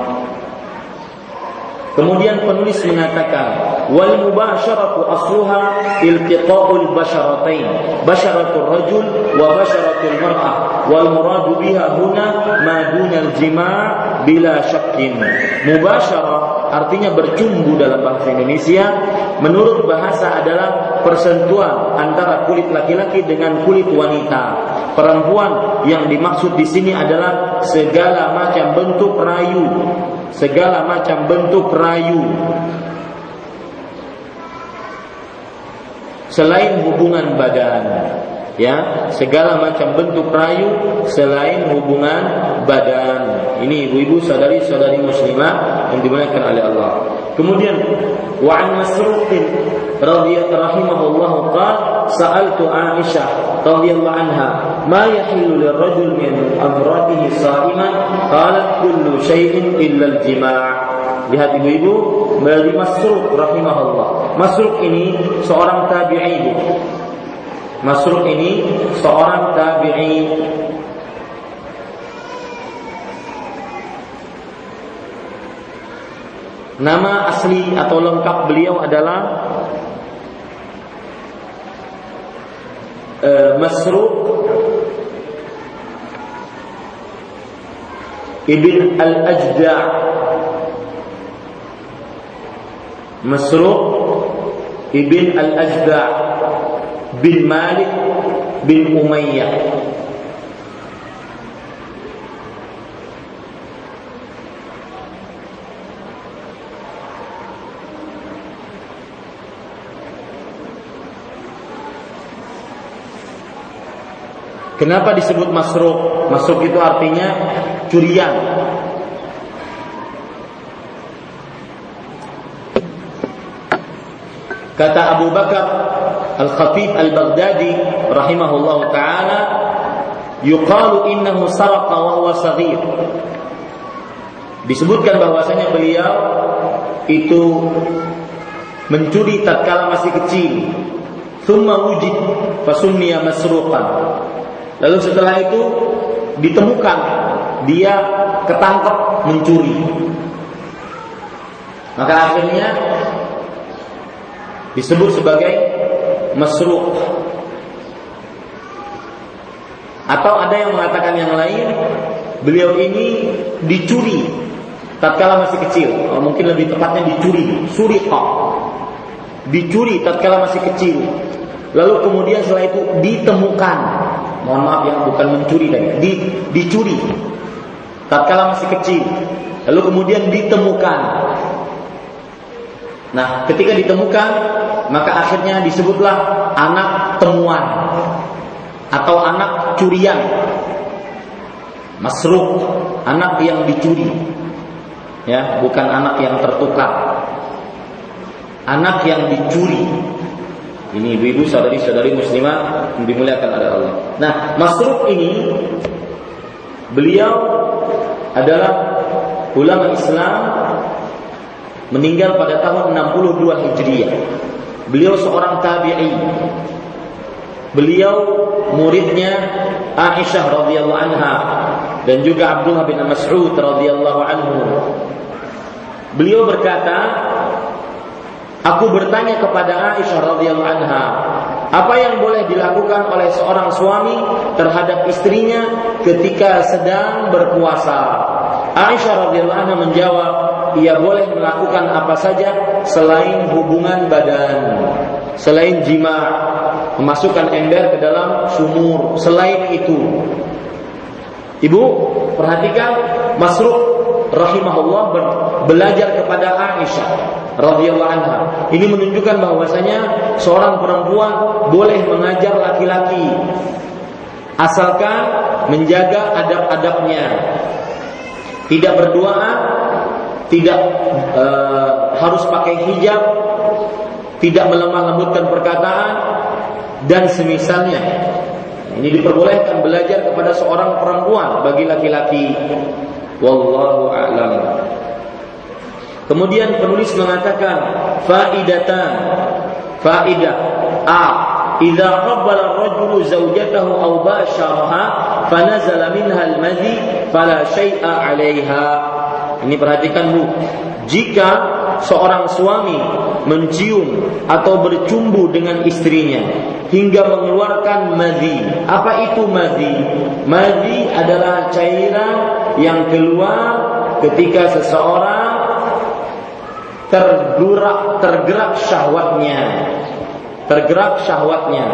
Kemudian penulis mengatakan wal mubasharatu asluha iltiqa'ul basharatain basharatul rajul wa basharatul mar'ah wal muradu biha huna ma dunal jima' bila syakkin. Mubasyarah artinya bercumbu dalam bahasa Indonesia menurut bahasa adalah persentuhan antara kulit laki-laki dengan kulit wanita. Perempuan yang dimaksud di sini adalah segala macam bentuk rayu segala macam bentuk rayu. Selain hubungan badan ya segala macam bentuk rayu selain hubungan badan Ini ibu-ibu saudari-saudari muslimah yang dimuliakan oleh Allah. Kemudian wa an Masruq radhiyallahu qala sa'altu Aisyah radhiyallahu anha ma yahillu lirrajul min amratihi sa'iman qalat kullu shay'in illa al-jima' Lihat ibu-ibu dari Masruq rahimahullah. Masruq ini seorang tabi'i. Masruq ini seorang tabi'i. Nama asli atau lengkap beliau adalah uh, Masruq Ibn Al-Ajda' Masruq Ibn Al-Ajda' bin Malik bin Umayyah Kenapa disebut masruk? Masruk itu artinya curian. Kata Abu Bakar Al-Khatib Al-Baghdadi rahimahullah taala, yuqalu innahu saraqa wa huwa saghir. Disebutkan bahwasanya beliau itu mencuri tatkala masih kecil. Thumma wujid fasummiya masruqan. Lalu setelah itu ditemukan dia ketangkep mencuri. Maka akhirnya disebut sebagai masruq. Atau ada yang mengatakan yang lain, beliau ini dicuri tatkala masih kecil. Mungkin lebih tepatnya dicuri, suriqa. Dicuri tatkala masih kecil. Lalu kemudian setelah itu ditemukan mohon maaf ya bukan mencuri tadi di, dicuri tatkala masih kecil lalu kemudian ditemukan nah ketika ditemukan maka akhirnya disebutlah anak temuan atau anak curian. Masruk anak yang dicuri. Ya bukan anak yang tertukar. Anak yang dicuri. Ini ibu-ibu saudari-saudari muslimah yang dimuliakan oleh Allah. Nah, Masruk ini beliau adalah ulama Islam meninggal pada tahun 62 Hijriah. Beliau seorang tabi'i. Beliau muridnya Aisyah radhiyallahu anha dan juga Abdullah bin Mas'ud radhiyallahu anhu. Beliau berkata, Aku bertanya kepada Aisyah radhiyallahu anha, apa yang boleh dilakukan oleh seorang suami terhadap istrinya ketika sedang berpuasa? Aisyah radhiyallahu anha menjawab, ia boleh melakukan apa saja selain hubungan badan, selain jima, memasukkan ember ke dalam sumur, selain itu. Ibu, perhatikan Masruq rahimahullah belajar kepada Aisyah radhiyallahu anha. Ini menunjukkan bahwasanya seorang perempuan boleh mengajar laki-laki asalkan menjaga adab-adabnya. Tidak berduaan, tidak e, harus pakai hijab, tidak melemah lembutkan perkataan dan semisalnya. Ini diperbolehkan belajar kepada seorang perempuan bagi laki-laki. Wallahu a'lam. Kemudian penulis mengatakan faidatan faidah a idza qabbala ar-rajulu zawjatahu aw basharaha fanazala minha al-madhi fala 'alayha ini perhatikan Bu jika seorang suami mencium atau bercumbu dengan istrinya hingga mengeluarkan madhi. Apa itu madhi? Madhi adalah cairan yang keluar ketika seseorang tergerak tergerak syahwatnya tergerak syahwatnya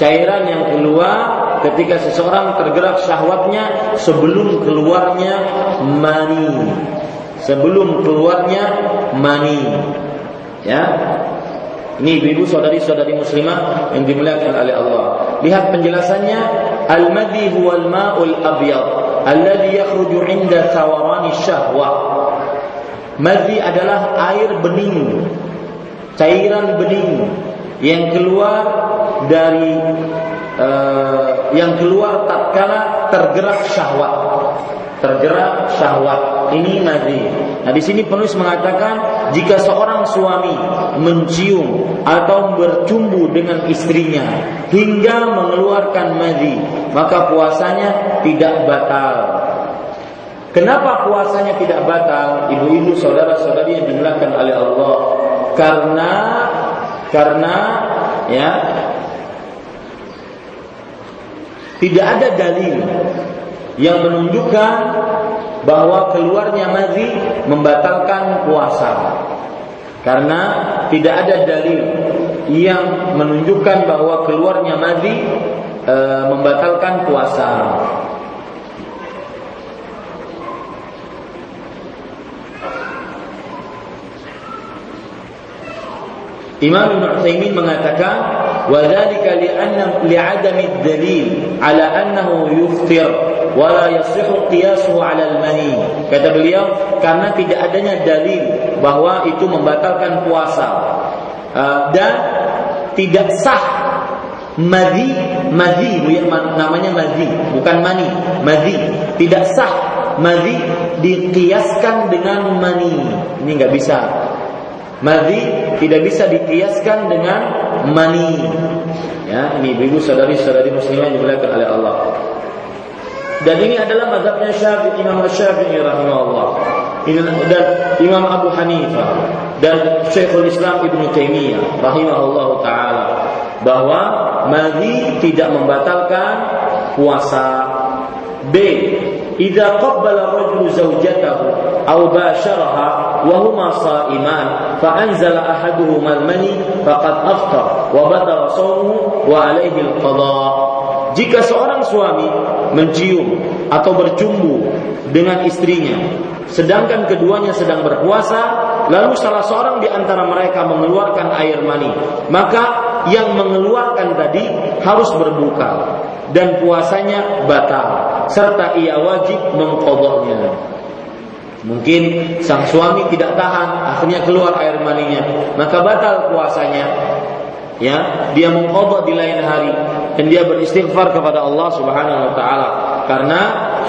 cairan yang keluar ketika seseorang tergerak syahwatnya sebelum keluarnya mani. Sebelum keluarnya mani. Ya. Ini ibu-ibu saudari-saudari muslimah yang dimuliakan oleh Allah. Lihat penjelasannya. Al-madhi huwal ma'ul abyad. Alladhi yakhruju 'inda thawarani syahwah. Madhi adalah air bening, cairan bening yang keluar dari uh, yang keluar tatkala tergerak syahwat. Tergerak syahwat. Ini madhi. Nah, di sini penulis mengatakan jika seorang suami mencium atau bercumbu dengan istrinya hingga mengeluarkan madhi, maka puasanya tidak batal. Kenapa puasanya tidak batal? Ibu-ibu, saudara-saudari yang dimuliakan oleh Allah. Karena karena ya tidak ada dalil yang menunjukkan bahwa keluarnya madhi membatalkan puasa. Karena tidak ada dalil yang menunjukkan bahwa keluarnya madhi e, membatalkan puasa. Imam Ibn Utsaimin mengatakan وذلك لأن لعدم الدليل على أنه يفطر ولا يصح قياسه على المني kata beliau karena tidak adanya dalil bahwa itu membatalkan puasa uh, dan tidak sah madhi madhi namanya madhi bukan mani madhi tidak sah madhi dikiaskan dengan mani ini nggak bisa Madhi tidak bisa dikiaskan dengan mani. Ya, ini ibu saudari-saudari muslimah yang dimuliakan oleh Allah. Dan ini adalah mazhabnya Syafi'i Imam Syafi'i rahimahullah. Dan Imam Abu Hanifah dan Syekhul Islam Ibnu Taimiyah rahimahullah taala bahwa madhi tidak membatalkan puasa. B idza qabbala rajulu zawjatahu aw basharaha wa huma sha'iman fa anzala ahaduhuma al-mani faqad aftar wa sawmuhu wa alaihi al-qada jika seorang suami mencium atau bercumbu dengan istrinya sedangkan keduanya sedang berpuasa lalu salah seorang di antara mereka mengeluarkan air mani, maka yang mengeluarkan tadi harus berbuka dan puasanya batal serta ia wajib mengkodoknya Mungkin sang suami tidak tahan, akhirnya keluar air maninya, maka batal puasanya. Ya, dia mengkodok di lain hari dan dia beristighfar kepada Allah Subhanahu wa taala karena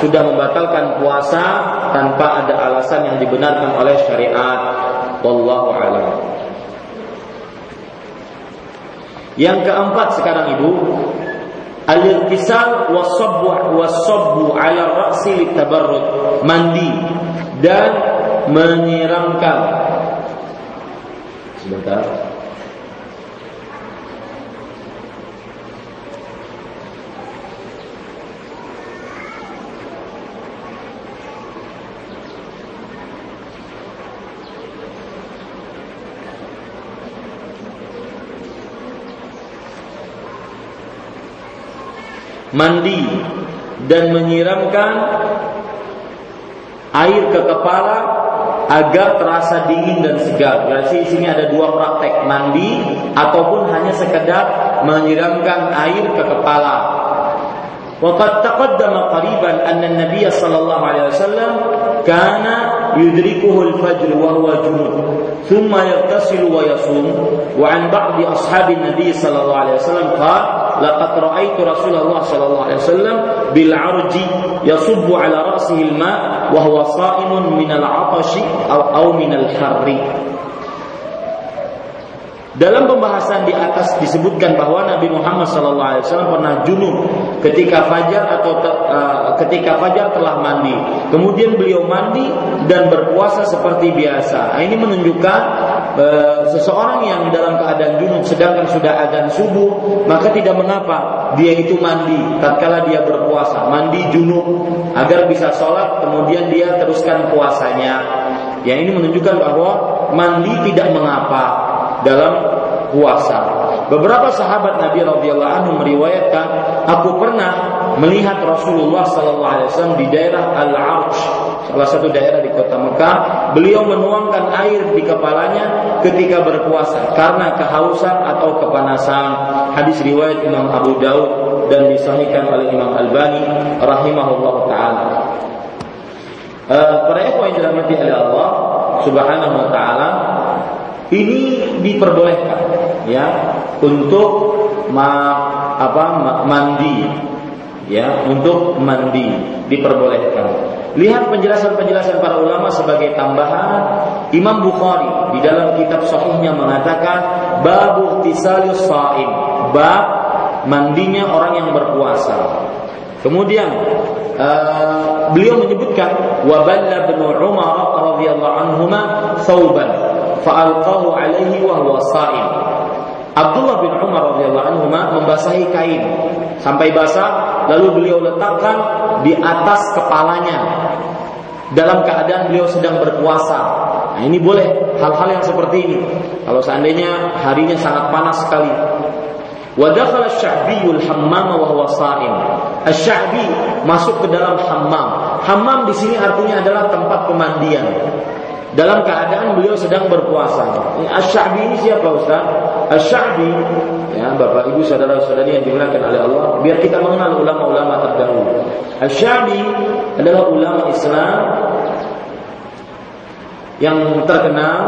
sudah membatalkan puasa tanpa ada alasan yang dibenarkan oleh syariat. Wallahu a'lam. Yang keempat sekarang Ibu, al-irtisal was-sabbu was-sabbu 'ala ra'si litabarrud. Mandi dan menyiramkan sebentar mandi dan menyiramkan air ke kepala agar terasa dingin dan segar. Jadi sini ada dua praktek mandi ataupun hanya sekedar menyiramkan air ke kepala. Waqad taqaddama qariban anna an-nabiy sallallahu alaihi wasallam kana yudrikuhu al-fajr wa huwa junub thumma yaghtasilu wa yasum wa an ba'di ashabi an-nabiy sallallahu alaihi wasallam qala laqad ra'aitu Rasulullah sallallahu alaihi wasallam bil arji yasubbu ala ra'sihi al-ma wa huwa sa'imun min al-'atashi aw aw min al-harri. Dalam pembahasan di atas disebutkan bahwa Nabi Muhammad SAW pernah junub ketika fajar atau te, uh, ketika fajar telah mandi. Kemudian beliau mandi dan berpuasa seperti biasa. Ini menunjukkan seseorang yang dalam keadaan junub sedangkan sudah adzan subuh, maka tidak mengapa dia itu mandi tatkala dia berpuasa, mandi junub agar bisa sholat kemudian dia teruskan puasanya. Yang ini menunjukkan bahwa mandi tidak mengapa dalam puasa. Beberapa sahabat Nabi radhiyallahu anhu meriwayatkan, aku pernah melihat Rasulullah sallallahu alaihi wasallam di daerah Al-Arsh, salah satu daerah di kota Mekah, beliau menuangkan air di kepalanya ketika berpuasa karena kehausan atau kepanasan. Hadis riwayat Imam Abu Daud dan disahihkan oleh Imam Albani rahimahullah taala. Uh, para ikhwan yang dirahmati oleh Allah Subhanahu wa taala ini diperbolehkan ya untuk ma, apa mandi ya untuk mandi diperbolehkan. Lihat penjelasan-penjelasan para ulama sebagai tambahan Imam Bukhari di dalam kitab sahihnya mengatakan babu tisalus saim bab mandinya orang yang berpuasa. Kemudian uh, beliau menyebutkan wa balla bin Umar radhiyallahu anhuma thawban fa'alqahu alaihi wa huwa saim. Abdullah bin Umar radhiyallahu anhu membasahi kain sampai basah lalu beliau letakkan di atas kepalanya dalam keadaan beliau sedang berpuasa. Nah, ini boleh hal-hal yang seperti ini. Kalau seandainya harinya sangat panas sekali, Wa dakhala asy-Sya'biyul hammam wa huwa sha'im. Asy-Sya'bi masuk ke dalam hammam. Hammam di sini artinya adalah tempat pemandian. Dalam keadaan beliau sedang berpuasa. Asy-Sya'bi ini siapa Ustaz? Asy-Sya'bi ya Bapak Ibu saudara-saudari yang dimuliakan oleh Allah, biar kita mengenal ulama-ulama terdahulu. Asy-Sya'bi adalah ulama Islam yang terkenal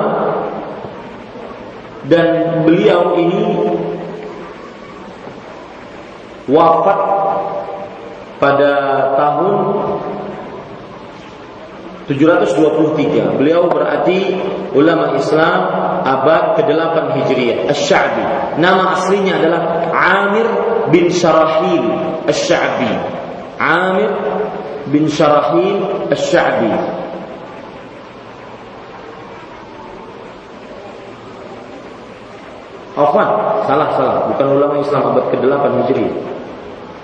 dan beliau ini wafat pada tahun 723. Beliau berarti ulama Islam abad ke-8 Hijriah, Asy-Sya'bi. Nama aslinya adalah Amir bin Syarahil Asy-Sya'bi. Amir bin Syarahil Asy-Sya'bi. Afwan, salah salah, bukan ulama Islam abad ke-8 Hijriah.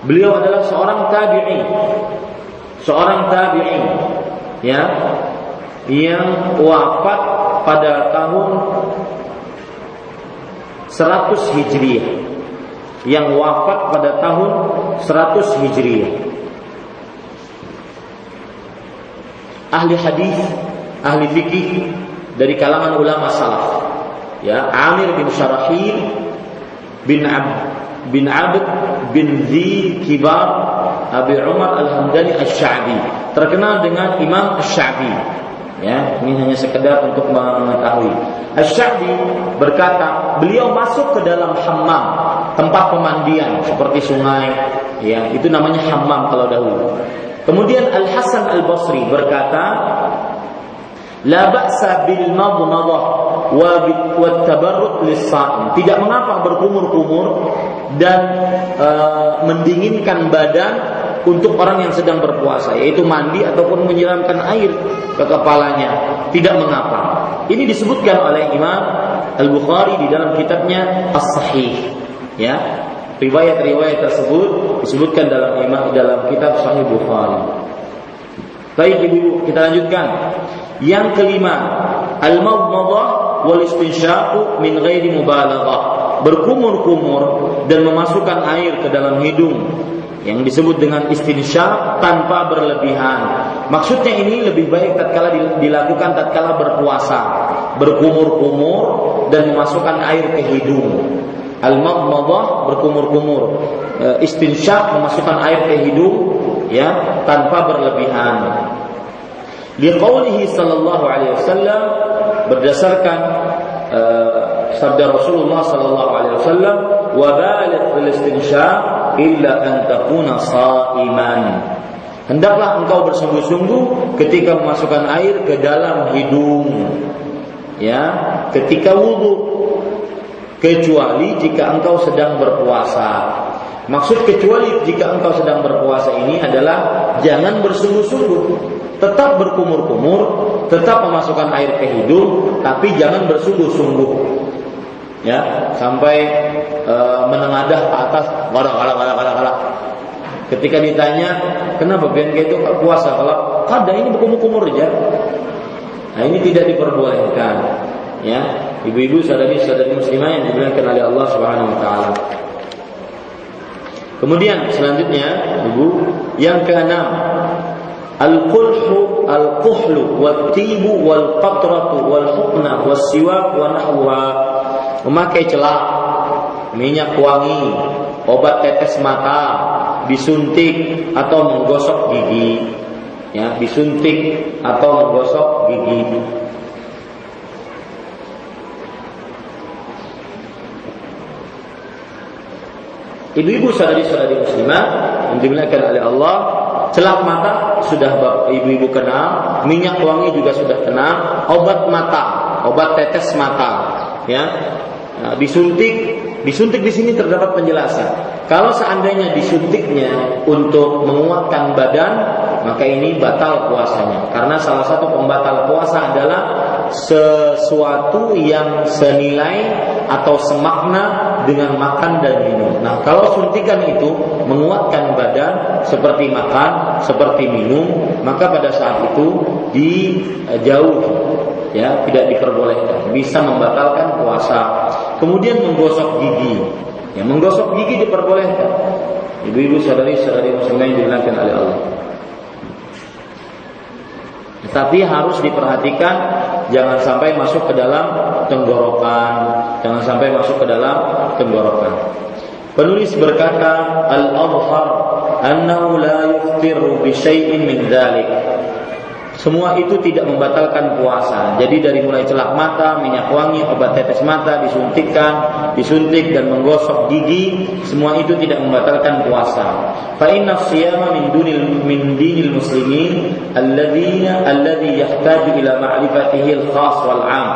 Beliau adalah seorang tabi'i. Seorang tabi'i ya yang wafat pada tahun 100 Hijriah. Yang wafat pada tahun 100 Hijriah. Ahli hadis, ahli fikih dari kalangan ulama salaf. Ya, Amir bin Syarahil bin Abd bin Abd bin Zi Kibar Abi Umar Al-Hamdani Asy-Sya'bi terkenal dengan Imam Asy-Sya'bi ya ini hanya sekedar untuk mengetahui. Asy-Sya'bi berkata beliau masuk ke dalam hammam tempat pemandian seperti sungai. Ya itu namanya hammam kalau dahulu. Kemudian Al Hasan Al Basri berkata La ba'sa bil madmadah wa tabarrud lis Tidak mengapa berkumur-kumur dan e, mendinginkan badan untuk orang yang sedang berpuasa, yaitu mandi ataupun menyiramkan air ke kepalanya. Tidak mengapa. Ini disebutkan oleh Imam Al-Bukhari di dalam kitabnya As-Sahih. Ya, riwayat-riwayat tersebut disebutkan dalam imam dalam kitab Sahih Bukhari. Baik ibu, kita lanjutkan. Yang kelima, al-madmadah wal istinsyaqu min ghairi mubalaghah. Berkumur-kumur dan memasukkan air ke dalam hidung yang disebut dengan istinsyaq tanpa berlebihan. Maksudnya ini lebih baik tatkala dilakukan tatkala berpuasa, berkumur-kumur dan memasukkan air ke hidung. Al-madmadah berkumur-kumur, e, memasukkan air ke hidung ya tanpa berlebihan. Liqaulihi sallallahu alaihi wasallam berdasarkan uh, sabda Rasulullah sallallahu alaihi wasallam wa baligh fil istinsyaq illa an takuna shaiman. Hendaklah engkau bersungguh-sungguh ketika memasukkan air ke dalam hidung. Ya, ketika wudhu kecuali jika engkau sedang berpuasa. Maksud kecuali jika engkau sedang berpuasa ini adalah jangan bersungguh-sungguh tetap berkumur-kumur, tetap memasukkan air ke hidung, tapi jangan bersungguh-sungguh. Ya, sampai e, menengadah ke atas, galak galak galak galak galak. Ketika ditanya, kenapa BNK itu puasa? Kalau kadang ini berkumur-kumur aja. Nah, ini tidak diperbolehkan. Ya, ibu-ibu sadari-sadari muslimah yang dimuliakan oleh Allah Subhanahu wa taala. Kemudian selanjutnya, Ibu, yang keenam, Al-qulhu al-quhlu wat-tibu wal-qatratu wal-hukna was-siwak wa nahwa. Memakai celak, minyak wangi, obat tetes mata, disuntik atau menggosok gigi. Ya, disuntik atau menggosok gigi. Ibu-ibu saudari-saudari muslimah yang dimuliakan oleh Allah, celak mata sudah ibu-ibu kenal, minyak wangi juga sudah kenal, obat mata, obat tetes mata, ya. Nah, disuntik, disuntik di sini terdapat penjelasan. Kalau seandainya disuntiknya untuk menguatkan badan, maka ini batal puasanya. Karena salah satu pembatal puasa adalah sesuatu yang senilai atau semakna dengan makan dan minum. Nah, kalau suntikan itu menguatkan badan seperti makan, seperti minum, maka pada saat itu dijauhi ya, tidak diperbolehkan. Bisa membatalkan puasa. Kemudian menggosok gigi. Ya, menggosok gigi diperbolehkan. Ibu-ibu sadari-sadari muslimah yang oleh Allah. Tapi harus diperhatikan jangan sampai masuk ke dalam tenggorokan, jangan sampai masuk ke dalam tenggorokan. Penulis berkata, "Al-adhar annahu la yuftiru bi syai'in min dzalik." Semua itu tidak membatalkan puasa. Jadi dari mulai celak mata, minyak wangi, obat tetes mata, disuntikkan, disuntik dan menggosok gigi, semua itu tidak membatalkan puasa. Fa inna siyama min dunil min dinil muslimin alladziina alladzi yahtaju ila ma'rifatihi al-khas wal 'am.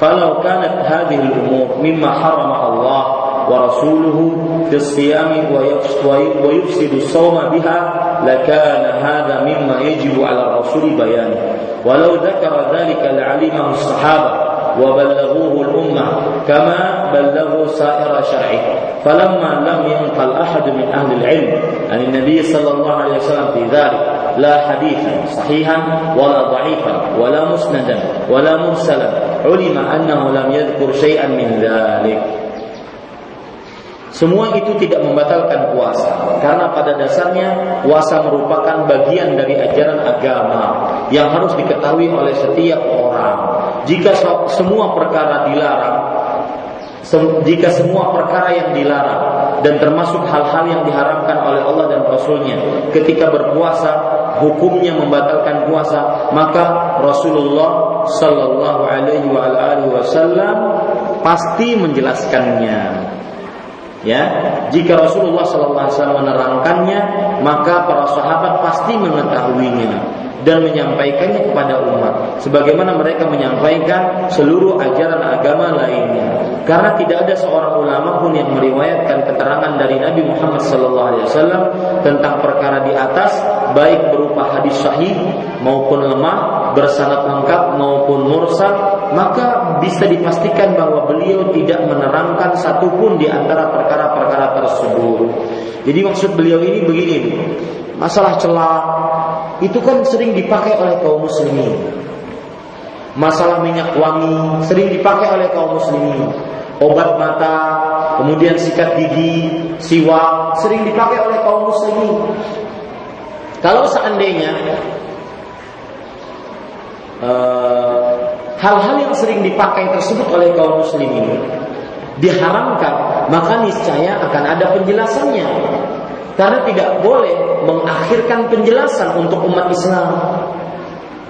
Falau kanat hadhihi al-umur mimma harama Allah ورسوله في الصيام ويفسد الصوم بها لكان هذا مما يجب على الرسول بيانه. ولو ذكر ذلك لعلمه الصحابة وبلغوه الأمة كما بلغوا سائر شرعه. فلما لم ينقل أحد من أهل العلم عن النبي صلى الله عليه وسلم في ذلك لا حديثا صحيحا ولا ضعيفا ولا مسندا ولا مرسلا علم أنه لم يذكر شيئا من ذلك. Semua itu tidak membatalkan puasa karena pada dasarnya puasa merupakan bagian dari ajaran agama yang harus diketahui oleh setiap orang. Jika semua perkara dilarang, jika semua perkara yang dilarang dan termasuk hal-hal yang diharamkan oleh Allah dan Rasulnya ketika berpuasa hukumnya membatalkan puasa maka Rasulullah Shallallahu Alaihi Wasallam pasti menjelaskannya Ya, jika Rasulullah SAW menerangkannya, maka para sahabat pasti mengetahuinya dan menyampaikannya kepada umat sebagaimana mereka menyampaikan seluruh ajaran agama lainnya. Karena tidak ada seorang ulama pun yang meriwayatkan keterangan dari Nabi Muhammad SAW tentang perkara di atas baik berupa hadis sahih maupun lemah bersanad lengkap maupun mursal maka bisa dipastikan bahwa beliau tidak menerangkan satupun di antara perkara-perkara tersebut. Jadi maksud beliau ini begini, masalah celah itu kan sering dipakai oleh kaum muslimin. Masalah minyak wangi sering dipakai oleh kaum muslimin. Obat mata, kemudian sikat gigi, siwak sering dipakai oleh kaum muslimin. Kalau seandainya uh, hal-hal yang sering dipakai tersebut oleh kaum muslimin diharamkan, maka niscaya akan ada penjelasannya. Karena tidak boleh mengakhirkan penjelasan untuk umat Islam.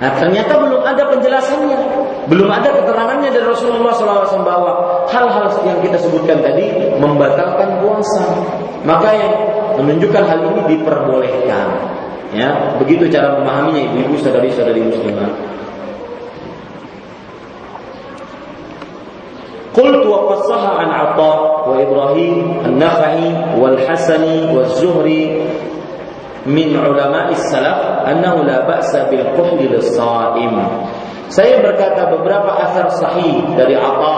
Nah, ternyata belum ada penjelasannya, belum ada keterangannya dari Rasulullah SAW bahwa hal-hal yang kita sebutkan tadi membatalkan puasa. Maka yang menunjukkan hal ini diperbolehkan. Ya, begitu cara memahaminya ibu-ibu saudari-saudari muslimah. قلت وقد صح عن عطاء وإبراهيم النخعي والحسن والزهري من علماء السلف أنه لا بأس بالكحل للصائم Saya berkata beberapa asar sahih dari Atta,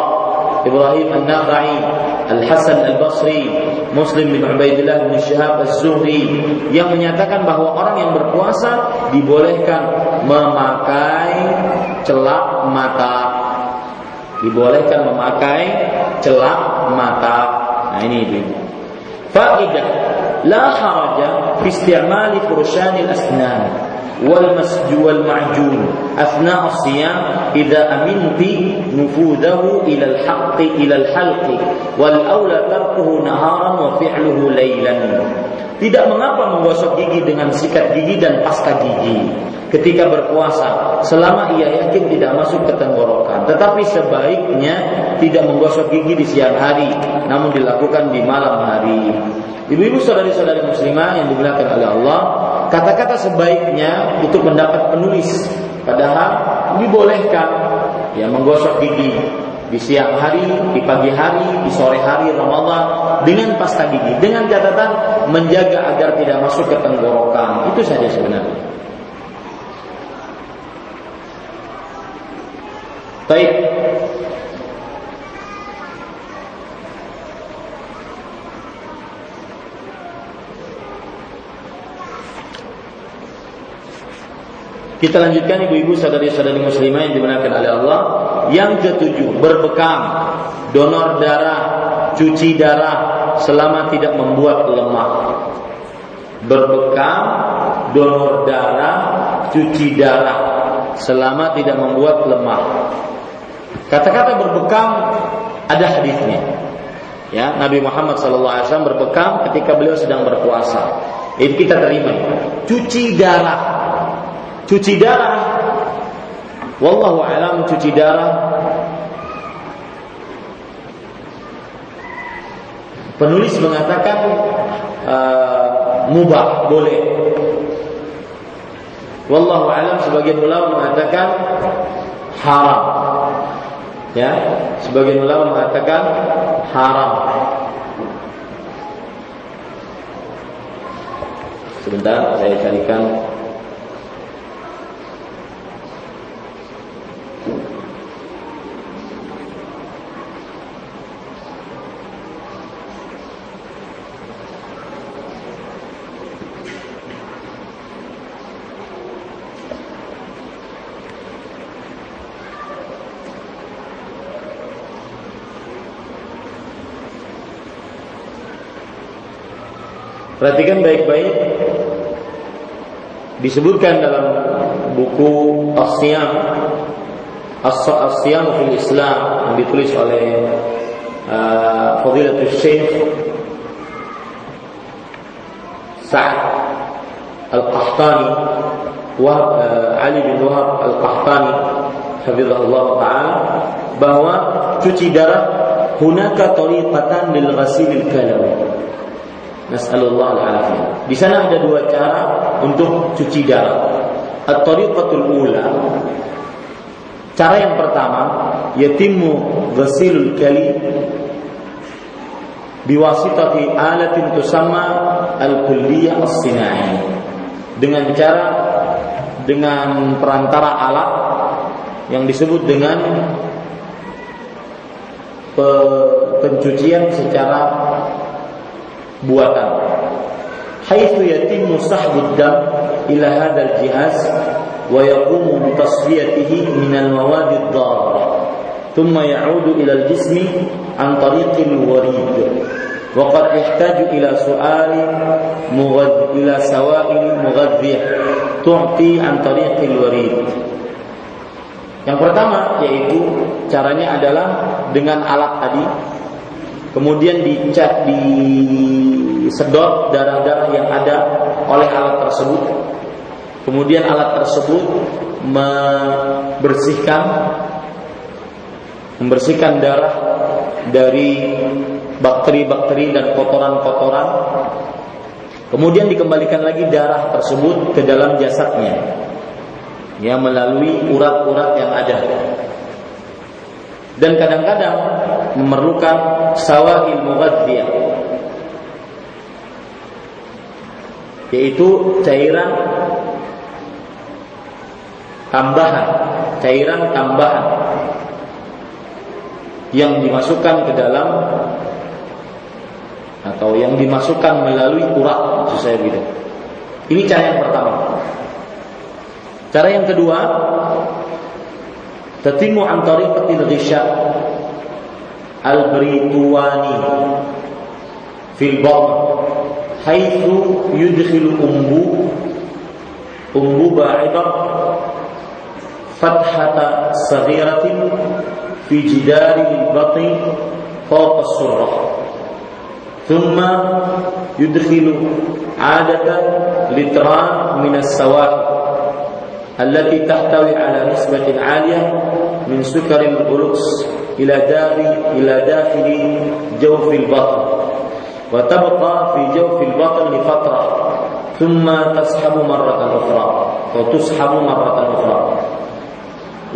Ibrahim An-Nakhai, Al-Hasan Al-Basri, Muslim bin Ubaidillah bin Syihab Az-Zuhri yang menyatakan bahwa orang yang berpuasa dibolehkan memakai celak mata dibolehkan memakai celak mata. Nah ini itu. Faidah la haraja fi istimali furushan al-asnan wal masju wal ma'jun athna as-siyam idza aminti nufudahu ila al-haqq ila al-halq wal awla tarkuhu naharan wa fi'luhu laylan tidak mengapa menggosok gigi dengan sikat gigi dan pasta gigi ketika berpuasa selama ia yakin tidak masuk ke tenggorokan. Tetapi sebaiknya tidak menggosok gigi di siang hari, namun dilakukan di malam hari. Ibu-ibu saudari-saudari muslimah yang dimuliakan oleh Allah, kata-kata sebaiknya itu pendapat penulis. Padahal dibolehkan ya menggosok gigi di siang hari, di pagi hari, di sore hari Ramadan dengan pasta gigi, dengan catatan menjaga agar tidak masuk ke tenggorokan. Itu saja sebenarnya. Baik. Kita lanjutkan ibu-ibu saudari-saudari muslimah yang dimuliakan oleh Allah. Yang ketujuh, berbekam, donor darah, cuci darah selama tidak membuat lemah. Berbekam, donor darah, cuci darah selama tidak membuat lemah. Kata-kata berbekam ada hadisnya. Ya, Nabi Muhammad SAW berbekam ketika beliau sedang berpuasa. Itu kita terima. Cuci darah cuci darah. Wallahu alam cuci darah. Penulis mengatakan uh, mubah boleh. Wallahu alam sebagian ulama mengatakan haram. Ya sebagian ulama mengatakan haram. Sebentar saya carikan Perhatikan baik-baik. Disebutkan dalam buku As-Siyam. As-Siyam fil Islam yang ditulis oleh uh, Fadilatul Syekh Sa'ad Al-Qahtani Wahab, uh, Ali bin Wahab Al-Qahtani Hafizahullah Ta'ala bahwa cuci darah hunaka tariqatan lil ghasilil kalawi Nas'alullah al-afiyah. Di sana ada dua cara untuk cuci darah. At-tariqatul ula Cara yang pertama Yatimu ghasilul kali Biwasitati alatin tusamma Al-kulliyah as-sinai Dengan cara Dengan perantara alat Yang disebut dengan Pencucian secara buatan. Haitsu yatimmu sahbud dam ila hadzal jihaz wa yaqumu bi tasfiyatihi min al mawad ad darra thumma ya'udu ila al jismi an tariq al warid. Wa yahtaju ila su'al mughad ila sawa'il mughadhih tu'ti an tariq al warid. Yang pertama yaitu caranya adalah dengan alat tadi kemudian dicat disedot darah-darah yang ada oleh alat tersebut. Kemudian alat tersebut membersihkan membersihkan darah dari bakteri-bakteri dan kotoran-kotoran. Kemudian dikembalikan lagi darah tersebut ke dalam jasadnya. Ya melalui urat-urat yang ada dan kadang-kadang memerlukan sawahil mughadziyah yaitu cairan tambahan, cairan tambahan yang dimasukkan ke dalam atau yang dimasukkan melalui urat maksud saya. Ini cara yang pertama. Cara yang kedua, tatimu an tariqatil ghisya. Al-brituani fil haitsu umbu. Umbu ba'idah. Fathata saghiratin fi jidari al-batni fawqa as-surrah thumma yudkhilu 'adatan litran التي تحتوي على نسبة عالية من سكر الغلوكس إلى داخل إلى داخل جوف البطن وتبقى في جوف البطن لفترة ثم تسحب مرة أخرى وتسحب مرة أخرى.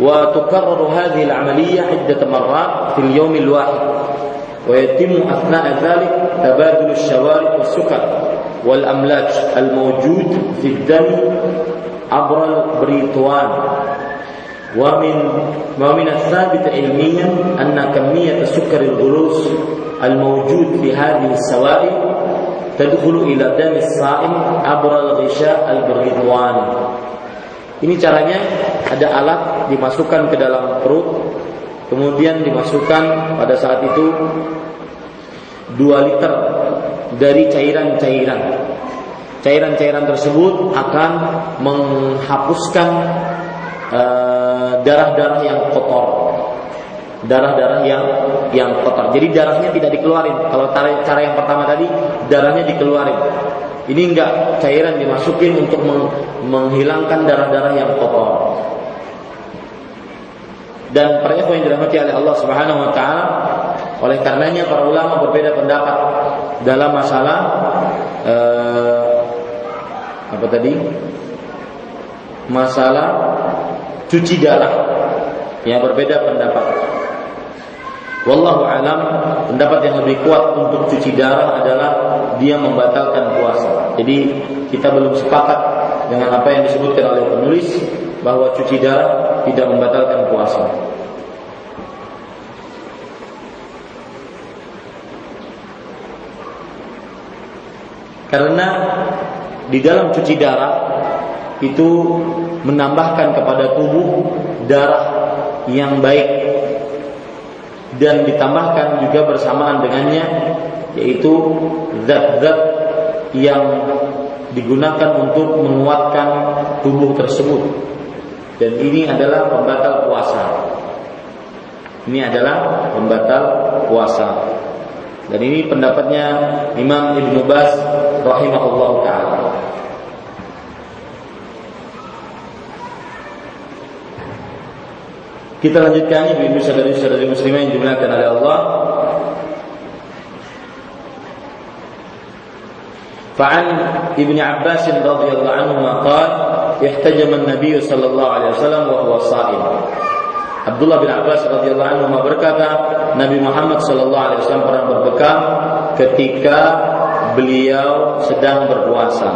وتكرر هذه العملية عدة مرات في اليوم الواحد ويتم أثناء ذلك تبادل الشوارب والسكر والأملاج الموجود في الدم عبر البريطوان ومن ومن الثابت علميا أن كمية سكر الغلوس الموجود في هذه السوائل تدخل إلى دم الصائم عبر الغشاء البريطوان Ini caranya ada alat dimasukkan ke dalam perut, kemudian dimasukkan pada saat itu 2 liter dari cairan-cairan. Cairan-cairan tersebut akan menghapuskan eh, darah-darah yang kotor. Darah-darah yang yang kotor. Jadi darahnya tidak dikeluarin. Kalau cara yang pertama tadi darahnya dikeluarin. Ini enggak cairan dimasukin untuk menghilangkan darah-darah yang kotor. Dan para yang dirahmati oleh Allah Subhanahu wa taala, oleh karenanya para ulama berbeda pendapat dalam masalah eh, apa tadi? Masalah cuci darah. Yang berbeda pendapat. Wallahu alam, pendapat yang lebih kuat untuk cuci darah adalah dia membatalkan puasa. Jadi kita belum sepakat dengan apa yang disebutkan oleh penulis bahwa cuci darah tidak membatalkan puasa. Karena di dalam cuci darah itu menambahkan kepada tubuh darah yang baik dan ditambahkan juga bersamaan dengannya yaitu zat-zat yang digunakan untuk menguatkan tubuh tersebut dan ini adalah pembatal puasa. Ini adalah pembatal puasa. Dan ini pendapatnya Imam Ibnu Bas rahimahullah taala. Kita lanjutkan ibu-ibu saudari-saudari muslimah yang dimuliakan oleh Allah. فعن ابن عباس رضي الله عنهما قال احتجم النبي صلى الله عليه وسلم وهو صائم Abdullah bin Abbas radhiyallahu anhu berkata, Nabi Muhammad sallallahu alaihi wasallam pernah berbekam ketika beliau sedang berpuasa.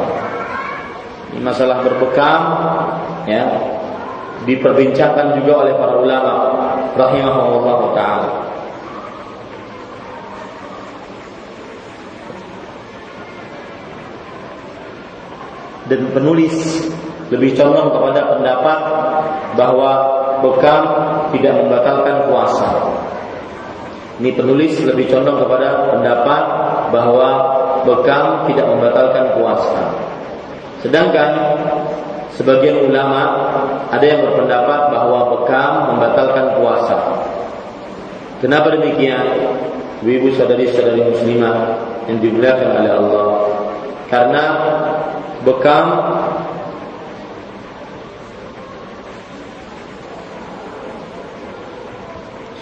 Ini masalah berbekam ya diperbincangkan juga oleh para ulama rahimahullah taala. Dan penulis lebih condong kepada pendapat bahwa bekam tidak membatalkan puasa. Ini penulis lebih condong kepada pendapat bahwa bekam tidak membatalkan puasa. Sedangkan Sebagian ulama ada yang berpendapat bahwa bekam membatalkan puasa. Kenapa demikian? Ibu sadari-sadari muslimah yang dimuliakan oleh Allah. Karena bekam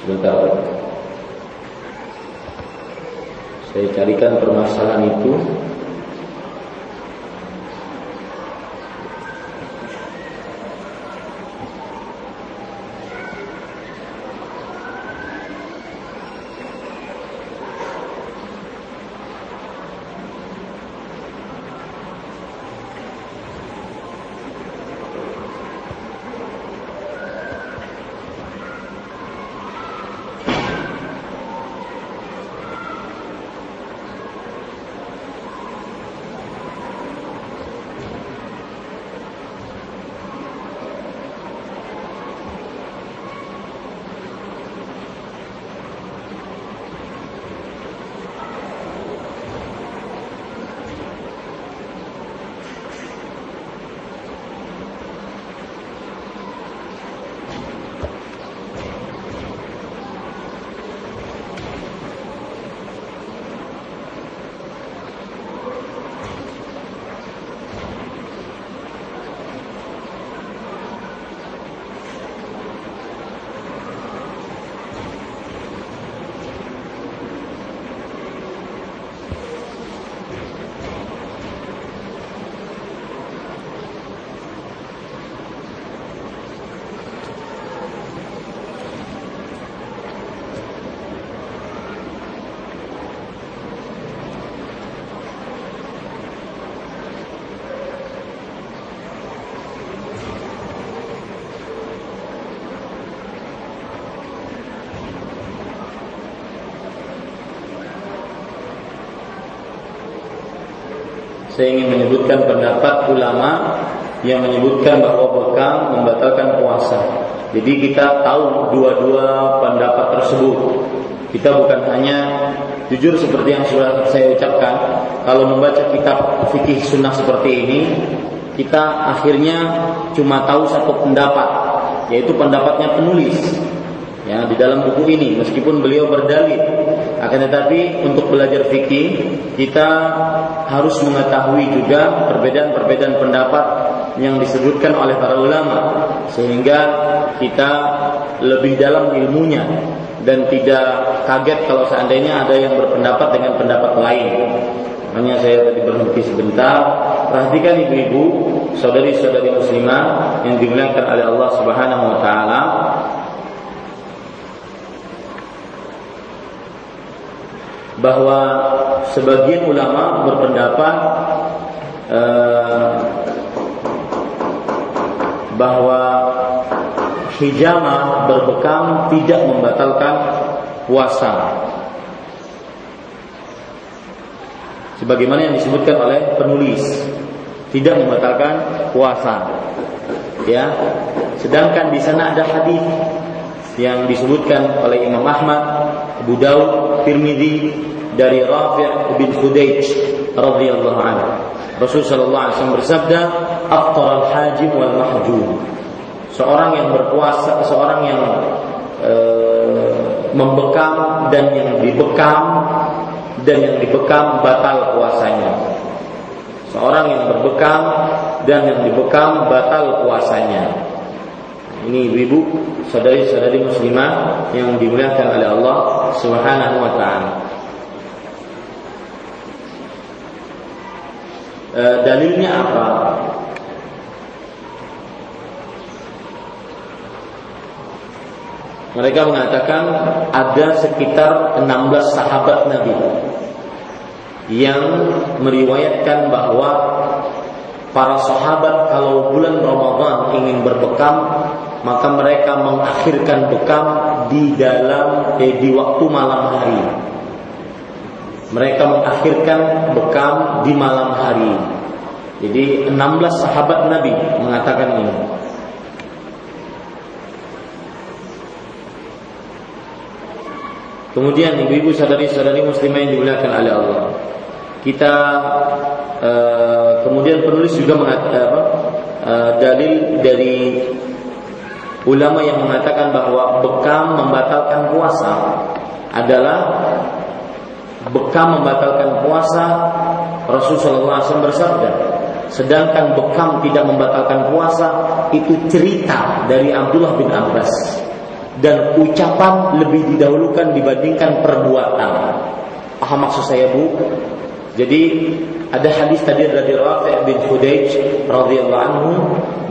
sebentar saya carikan permasalahan itu menyebutkan pendapat ulama yang menyebutkan bahwa bekam membatalkan puasa. Jadi kita tahu dua-dua pendapat tersebut. Kita bukan hanya jujur seperti yang sudah saya ucapkan, kalau membaca kitab fikih sunnah seperti ini, kita akhirnya cuma tahu satu pendapat, yaitu pendapatnya penulis ya di dalam buku ini meskipun beliau berdalil akan tetapi untuk belajar fikih kita harus mengetahui juga perbedaan-perbedaan pendapat yang disebutkan oleh para ulama sehingga kita lebih dalam ilmunya dan tidak kaget kalau seandainya ada yang berpendapat dengan pendapat lain. Hanya saya tadi berhenti sebentar. Perhatikan ibu-ibu, saudari-saudari muslimah yang dimuliakan oleh Allah Subhanahu wa taala. Bahwa sebagian ulama berpendapat eh, bahwa hijama berbekam tidak membatalkan puasa. Sebagaimana yang disebutkan oleh penulis, tidak membatalkan puasa. Ya. Sedangkan di sana ada hadis yang disebutkan oleh Imam Ahmad, Abu Daud, Tirmidzi dari Rafi' bin Khudayj radhiyallahu anhu. Rasul sallallahu alaihi wasallam bersabda, "Afṭar al-hajim wal mahjum." Seorang yang berpuasa, seorang yang e, membekam dan yang dibekam dan yang dibekam batal puasanya. Seorang yang berbekam dan yang dibekam batal puasanya. Ini ibu, saudari-saudari muslimah yang dimuliakan oleh Allah Subhanahu wa taala. E, dalilnya apa? Mereka mengatakan ada sekitar 16 sahabat Nabi yang meriwayatkan bahwa para sahabat kalau bulan Ramadan ingin berbekam maka mereka mengakhirkan bekam di dalam eh, di waktu malam hari. Mereka mengakhirkan bekam di malam hari. Jadi 16 sahabat Nabi mengatakan ini. Kemudian ibu-ibu sadari-sadari muslimah yang dimuliakan oleh Allah. Kita uh, kemudian penulis juga mengatakan apa? Uh, dalil dari ulama yang mengatakan bahwa bekam membatalkan puasa adalah bekam membatalkan puasa Rasulullah SAW bersabda sedangkan bekam tidak membatalkan puasa itu cerita dari Abdullah bin Abbas. Dan ucapan lebih didahulukan dibandingkan perbuatan. Paham maksud saya bu? Jadi ada hadis tadi dari Rafi' bin Khudayj radhiyallahu anhu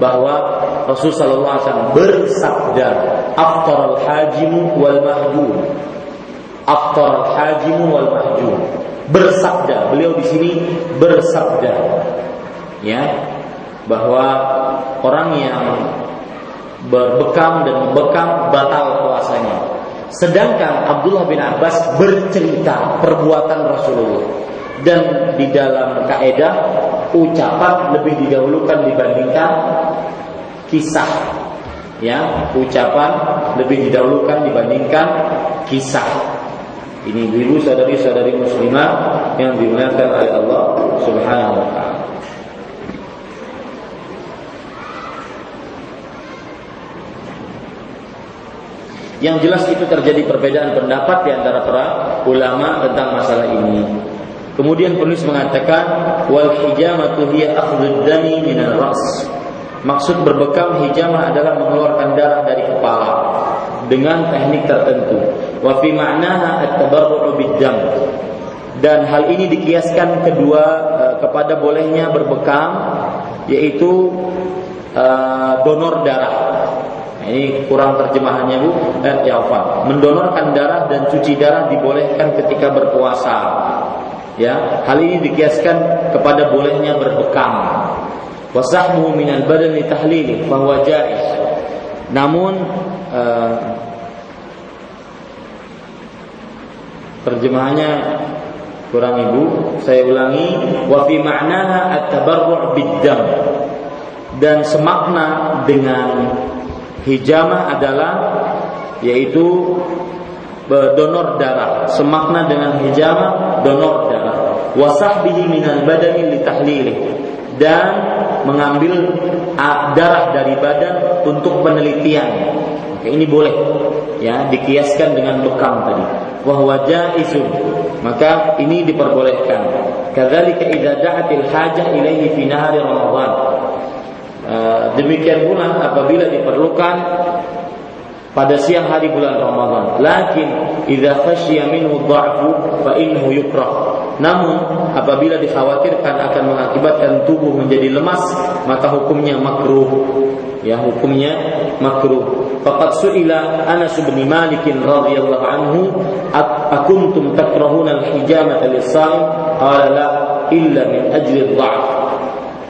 bahwa Rasul sallallahu alaihi wasallam bersabda, "Aftar al-hajim wal mahjum." Aftar al-hajim wal mahjum. Bersabda, beliau di sini bersabda ya bahwa orang yang berbekam dan membekam batal puasanya. Sedangkan Abdullah bin Abbas bercerita perbuatan Rasulullah dan di dalam kaidah ucapan lebih didahulukan dibandingkan kisah ya ucapan lebih didahulukan dibandingkan kisah ini ibu saudari-saudari muslimah yang dimuliakan oleh Allah Subhanahu wa taala. Yang jelas itu terjadi perbedaan pendapat di antara para ulama tentang masalah ini. Kemudian penulis mengatakan wal hijamatu hiya akhdhu dami min ras. Maksud berbekam hijamah adalah mengeluarkan darah dari kepala dengan teknik tertentu. Wa fi ma'naha at-tabarru'u bid-dam. Dan hal ini dikiaskan kedua uh, kepada bolehnya berbekam yaitu uh, donor darah. Ini kurang terjemahannya Bu. Eh, ya apa? Mendonorkan darah dan cuci darah dibolehkan ketika berpuasa Ya, hal ini dikiaskan kepada bolehnya berbekam. Wasahmu minal badani tahlili bahwa jaiz. Namun uh, terjemahannya kurang ibu. Saya ulangi wa fi ma'naha at-tabarru' bid-dam. Dan semakna dengan hijamah adalah yaitu donor darah. Semakna dengan hijamah donor darah. Wasahbihi minal badani litahlili dan mengambil darah dari badan untuk penelitian Oke, ini boleh ya dikiaskan dengan bekam tadi. Wahwa jaizun. Maka ini diperbolehkan. Kadzalika idza da'atil hajah ilaihi fi nahari Ramadan. Uh, demikian pula apabila diperlukan pada siang hari bulan Ramadan. Lakin idza khasyiya minhu dha'fu fa innahu yukrah. Namun apabila dikhawatirkan akan mengakibatkan tubuh menjadi lemas, maka hukumnya makruh. Ya, hukumnya makruh. Faqad su'ila Anas bin Malik radhiyallahu anhu akuntum takrahuna al-hijamata lis-sa'im qala la illa min ajli dha'f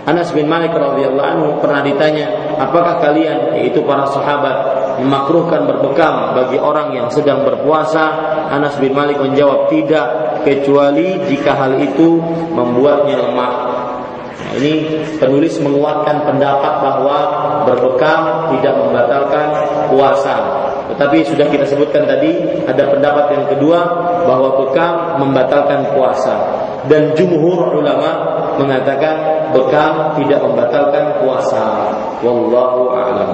Anas bin Malik radhiyallahu anhu pernah ditanya, apakah kalian yaitu para sahabat memakruhkan berbekam bagi orang yang sedang berpuasa? Anas bin Malik menjawab tidak kecuali jika hal itu membuatnya lemah Nah, ini penulis menguatkan pendapat bahwa berbekam tidak membatalkan puasa. Tetapi sudah kita sebutkan tadi ada pendapat yang kedua bahwa bekam membatalkan puasa dan jumhur ulama mengatakan bekam tidak membatalkan puasa. Wallahu a'lam.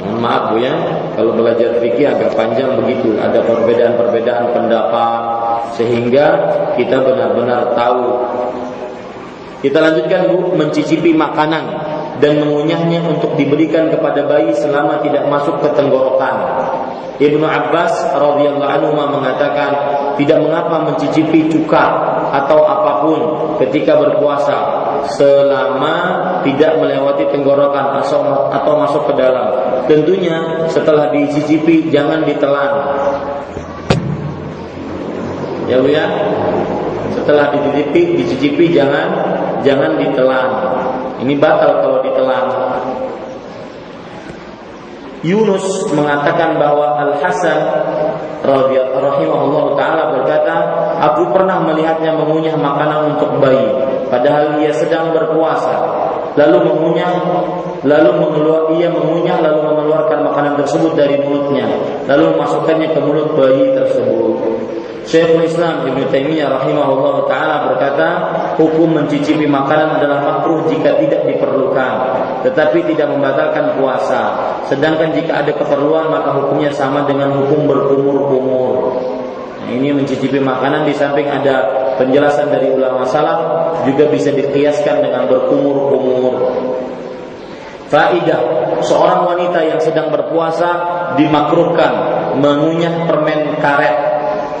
Mohon maaf Bu ya, kalau belajar fikih agak panjang begitu, ada perbedaan-perbedaan pendapat. Sehingga kita benar-benar tahu. Kita lanjutkan Bu, mencicipi makanan dan mengunyahnya untuk diberikan kepada bayi selama tidak masuk ke tenggorokan. Ibnu Abbas radhiyallahu anhu mengatakan tidak mengapa mencicipi cuka atau apa pun ketika berpuasa selama tidak melewati tenggorokan atau masuk ke dalam. Tentunya setelah dicicipi jangan ditelan. Ya Bu ya. Setelah dicicipi, dicicipi jangan jangan ditelan. Ini batal kalau ditelan. Yunus mengatakan bahwa Al Hasan rahimahullah taala berkata, aku pernah melihatnya mengunyah makanan untuk bayi, padahal ia sedang berpuasa. Lalu mengunyah, lalu mengeluar, ia mengunyah lalu mengeluarkan makanan tersebut dari mulutnya, lalu memasukkannya ke mulut bayi tersebut. Syekhul Islam Ibn Taimiyah rahimahullah taala berkata, hukum mencicipi makanan adalah makruh jika tidak diperlukan, tetapi tidak membatalkan puasa. Sedangkan jika ada keperluan maka hukumnya sama dengan hukum berkumur-kumur. Nah, ini mencicipi makanan di samping ada penjelasan dari ulama salaf juga bisa dikiaskan dengan berkumur-kumur. Faidah, seorang wanita yang sedang berpuasa dimakruhkan mengunyah permen karet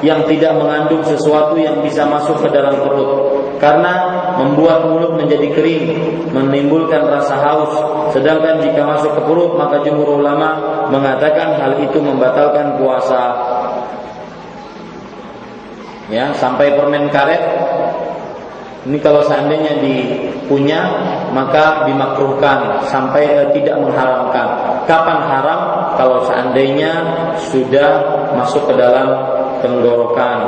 yang tidak mengandung sesuatu yang bisa masuk ke dalam perut. Karena membuat mulut menjadi kering menimbulkan rasa haus. Sedangkan jika masuk ke perut maka jumhur ulama mengatakan hal itu membatalkan puasa ya sampai permen karet ini kalau seandainya dipunya maka dimakruhkan sampai eh, tidak mengharamkan. Kapan haram? Kalau seandainya sudah masuk ke dalam tenggorokan.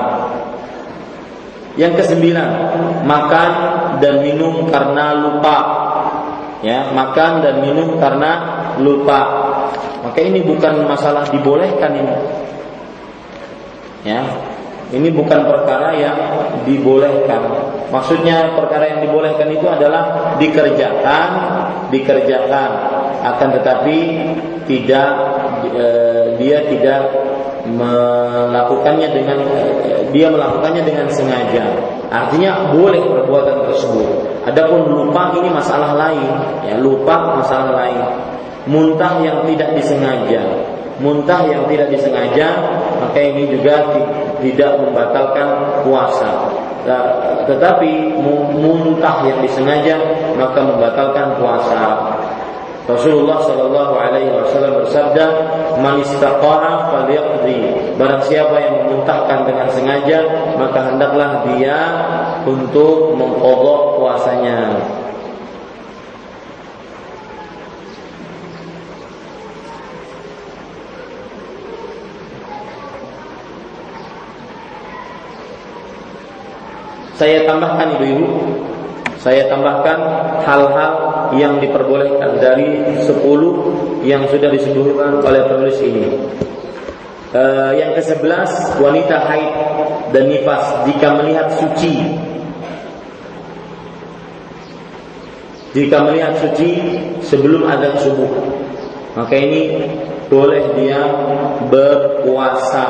Yang kesembilan, makan dan minum karena lupa. Ya, makan dan minum karena lupa. Maka ini bukan masalah dibolehkan ini. Ya, ini bukan perkara yang dibolehkan. Maksudnya perkara yang dibolehkan itu adalah dikerjakan, dikerjakan. Akan tetapi tidak e, dia tidak melakukannya dengan dia melakukannya dengan sengaja. Artinya boleh perbuatan tersebut. Adapun lupa ini masalah lain, ya lupa masalah lain. Muntah yang tidak disengaja, muntah yang tidak disengaja, maka ini juga tidak membatalkan puasa. Nah, tetapi muntah yang disengaja maka membatalkan puasa. Rasulullah Shallallahu Alaihi Wasallam bersabda, "Man istaqa'a falyaqdi." Barang siapa yang memuntahkan dengan sengaja, maka hendaklah dia untuk mengkodok puasanya. Saya tambahkan ibu-ibu, saya tambahkan hal-hal yang diperbolehkan dari 10 yang sudah disebutkan oleh penulis ini. Uh, yang ke-11 wanita haid dan nifas jika melihat suci. Jika melihat suci sebelum azan subuh. Maka ini boleh dia berpuasa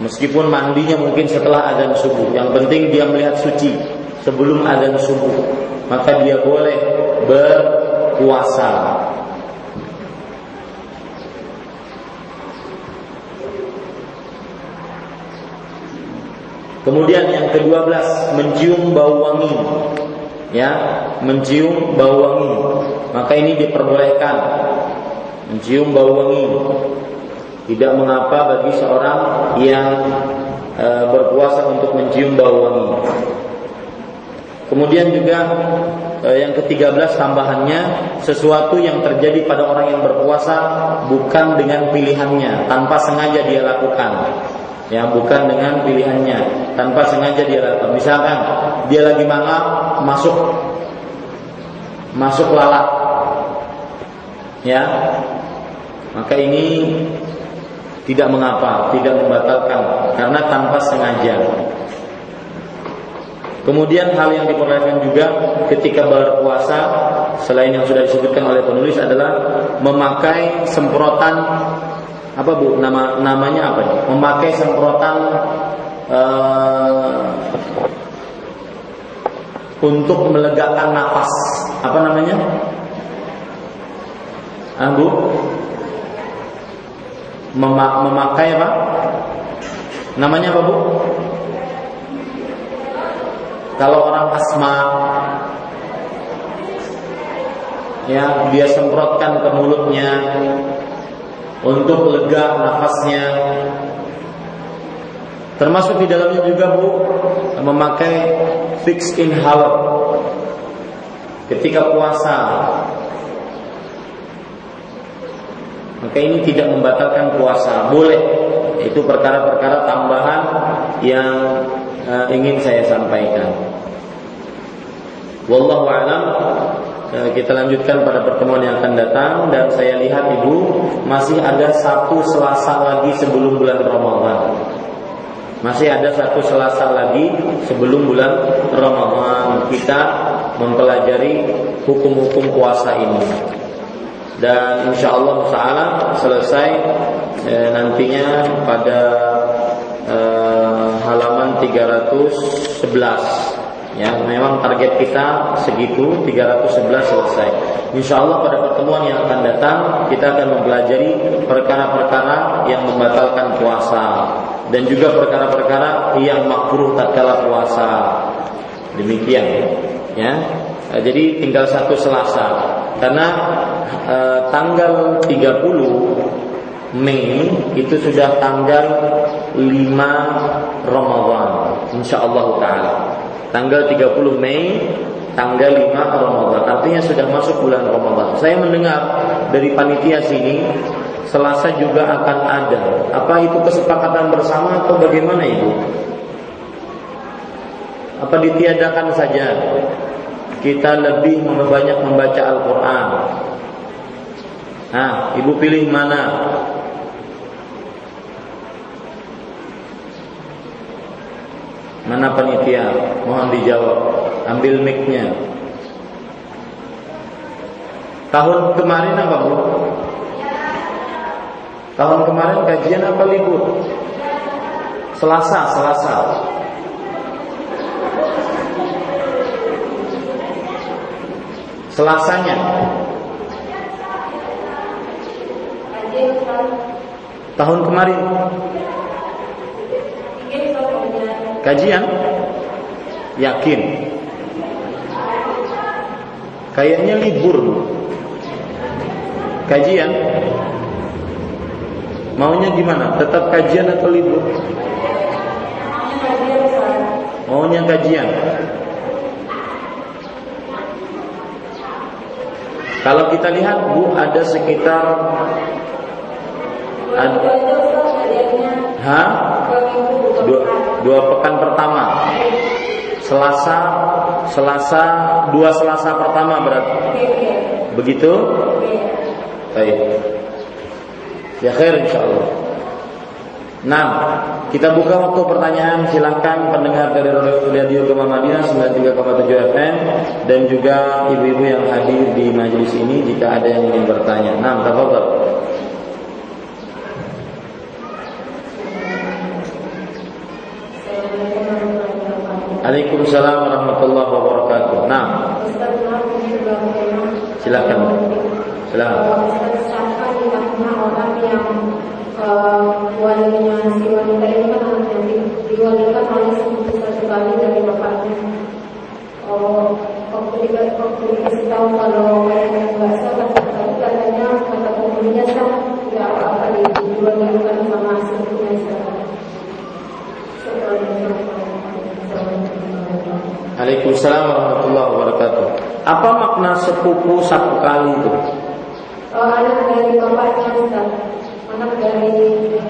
Meskipun mandinya mungkin setelah azan subuh, yang penting dia melihat suci sebelum azan subuh, maka dia boleh berpuasa. Kemudian yang kedua belas mencium bau wangi, ya, mencium bau wangi. Maka ini diperbolehkan. Mencium bau wangi tidak mengapa bagi seorang yang e, berpuasa untuk mencium bau wangi. Kemudian juga e, yang ke-13 tambahannya sesuatu yang terjadi pada orang yang berpuasa bukan dengan pilihannya, tanpa sengaja dia lakukan. Ya, bukan dengan pilihannya, tanpa sengaja dia lakukan. Misalkan dia lagi mangap masuk masuk lalat. Ya. Maka ini tidak mengapa, tidak membatalkan karena tanpa sengaja. Kemudian hal yang diperbolehkan juga ketika berpuasa selain yang sudah disebutkan oleh penulis adalah memakai semprotan apa Bu? Nama namanya apa? Memakai semprotan uh, untuk melegakan nafas. Apa namanya? Ah, Bu? Memakai apa? Namanya apa bu? Kalau orang asma ya dia semprotkan ke mulutnya untuk lega nafasnya termasuk di dalamnya juga bu memakai fix inhaler ketika puasa maka ini tidak membatalkan puasa. Boleh. Itu perkara-perkara tambahan yang uh, ingin saya sampaikan. Wallahu alam. Uh, kita lanjutkan pada pertemuan yang akan datang. Dan saya lihat ibu masih ada satu selasa lagi sebelum bulan Ramadan. Masih ada satu selasa lagi sebelum bulan Ramadan. Kita mempelajari hukum-hukum puasa ini dan insya Allah taala selesai e, nantinya pada e, halaman 311 ya memang target kita segitu 311 selesai. Insya Allah pada pertemuan yang akan datang kita akan mempelajari perkara-perkara yang membatalkan puasa. Dan juga perkara-perkara yang makruh tatkala puasa. Demikian ya. Jadi tinggal satu Selasa karena e, tanggal 30 Mei itu sudah tanggal 5 Ramadan insyaallah taala. Tanggal 30 Mei tanggal 5 Ramadan. Artinya sudah masuk bulan Ramadan. Saya mendengar dari panitia sini Selasa juga akan ada. Apa itu kesepakatan bersama atau bagaimana Ibu? Apa ditiadakan saja? Kita lebih banyak membaca Al-Quran. Nah, ibu pilih mana? Mana panitia? Mohon dijawab. Ambil mic-nya. Tahun kemarin apa bu? Tahun kemarin kajian apa libur? Selasa, Selasa. Selasanya Tahun kemarin. Kajian? Yakin. Kayaknya libur. Kajian? Maunya gimana? Tetap kajian atau libur? Maunya kajian Kalau kita lihat Bu ada sekitar ada, ha? Dua, dua pekan pertama Selasa Selasa dua Selasa pertama berarti. Begitu? Baik. Ya khair insyaallah. Nah, kita buka waktu pertanyaan silahkan pendengar dari Radio Gema Madinah 93,7 FM dan juga ibu-ibu yang hadir di majelis ini jika ada yang ingin bertanya. Nah, tafadhol. Waalaikumsalam warahmatullahi wabarakatuh. Nah, silakan. Silakan. orang yang walinya si wanita ini kan nanti diwalikan oleh satu kali dari bapaknya. Oh, waktu dikasih waktu dikasih tahu kalau yang nggak sah, tapi katanya kata penghuninya sah, tidak apa-apa diwalikan sama sepupunya sah. Waalaikumsalam warahmatullahi wabarakatuh. Apa makna sepupu satu kali itu? Oh, anak dari bapaknya Ustaz anak dari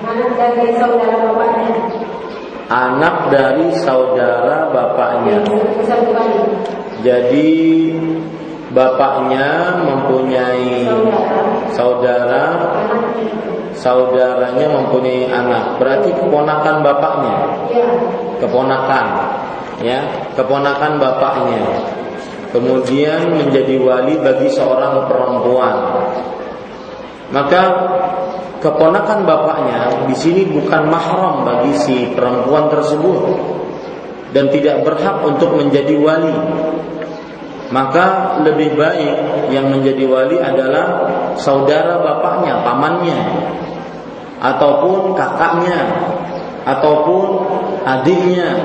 anak dari saudara bapaknya. Anak dari saudara bapaknya. Jadi bapaknya mempunyai saudara, saudaranya mempunyai anak. Berarti keponakan bapaknya. Keponakan, ya, keponakan bapaknya. Kemudian menjadi wali bagi seorang perempuan. Maka keponakan bapaknya di sini bukan mahram bagi si perempuan tersebut dan tidak berhak untuk menjadi wali. Maka lebih baik yang menjadi wali adalah saudara bapaknya, pamannya, ataupun kakaknya, ataupun adiknya,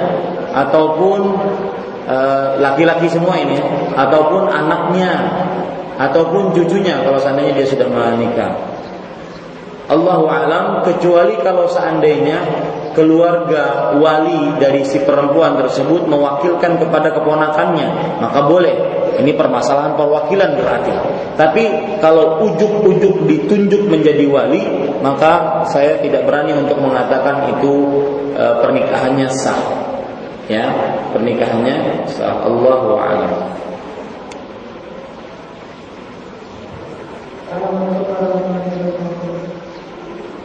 ataupun eh, laki-laki semua ini, ataupun anaknya, ataupun cucunya kalau seandainya dia sudah menikah. Allahu alam kecuali kalau seandainya keluarga wali dari si perempuan tersebut mewakilkan kepada keponakannya maka boleh. Ini permasalahan perwakilan berarti. Tapi kalau ujuk-ujuk ditunjuk menjadi wali maka saya tidak berani untuk mengatakan itu e, pernikahannya sah. Ya pernikahannya sah. Allahu alam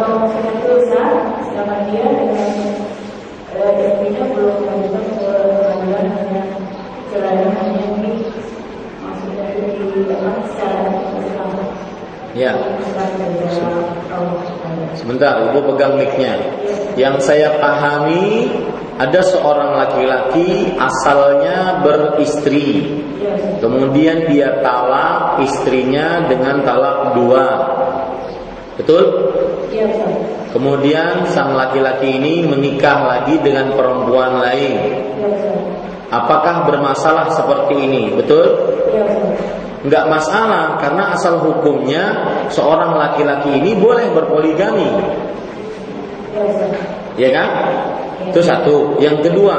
atau maksudnya itu sah dia dengan istrinya belum mengajukan ke pengadilan hanya cerai hanya ini maksudnya itu di secara Islam Ya. Sebentar, Ibu pegang mic-nya. Yang saya pahami ada seorang laki-laki asalnya beristri. Kemudian dia talak istrinya dengan talak dua. Betul? Kemudian sang laki-laki ini menikah lagi dengan perempuan lain. Apakah bermasalah seperti ini? Betul? Enggak masalah karena asal hukumnya seorang laki-laki ini boleh berpoligami. Ya kan? Itu satu. Yang kedua,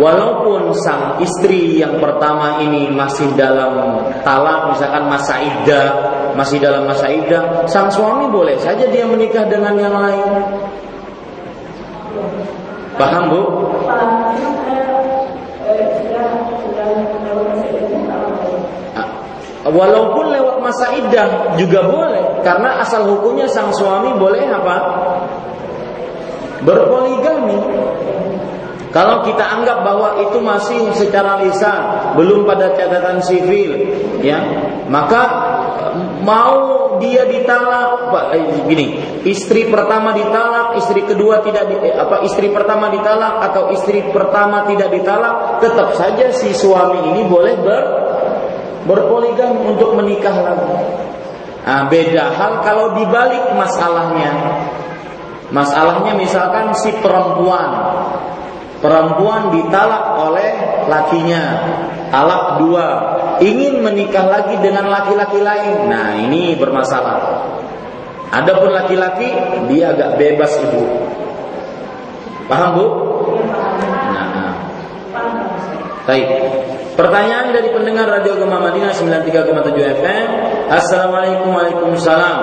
walaupun sang istri yang pertama ini masih dalam talak, misalkan masa iddah, masih dalam masa iddah, sang suami boleh saja dia menikah dengan yang lain. Paham bu? Walaupun lewat masa iddah juga boleh, karena asal hukumnya sang suami boleh apa? Berpoligami. Kalau kita anggap bahwa itu masih secara lisan, belum pada catatan sivil, ya, maka mau dia ditalak, eh, gini, istri pertama ditalak, istri kedua tidak di, eh, apa istri pertama ditalak atau istri pertama tidak ditalak, tetap saja si suami ini boleh ber berpoligami untuk menikah lagi. Nah, beda hal kalau dibalik masalahnya. Masalahnya misalkan si perempuan perempuan ditalak oleh lakinya, talak dua, ingin menikah lagi dengan laki-laki lain. Nah, ini bermasalah. Adapun laki-laki dia agak bebas ibu. Paham bu? Nah, baik. Pertanyaan dari pendengar Radio Gema Madinah 93,7 FM. Assalamualaikum Waalaikumsalam.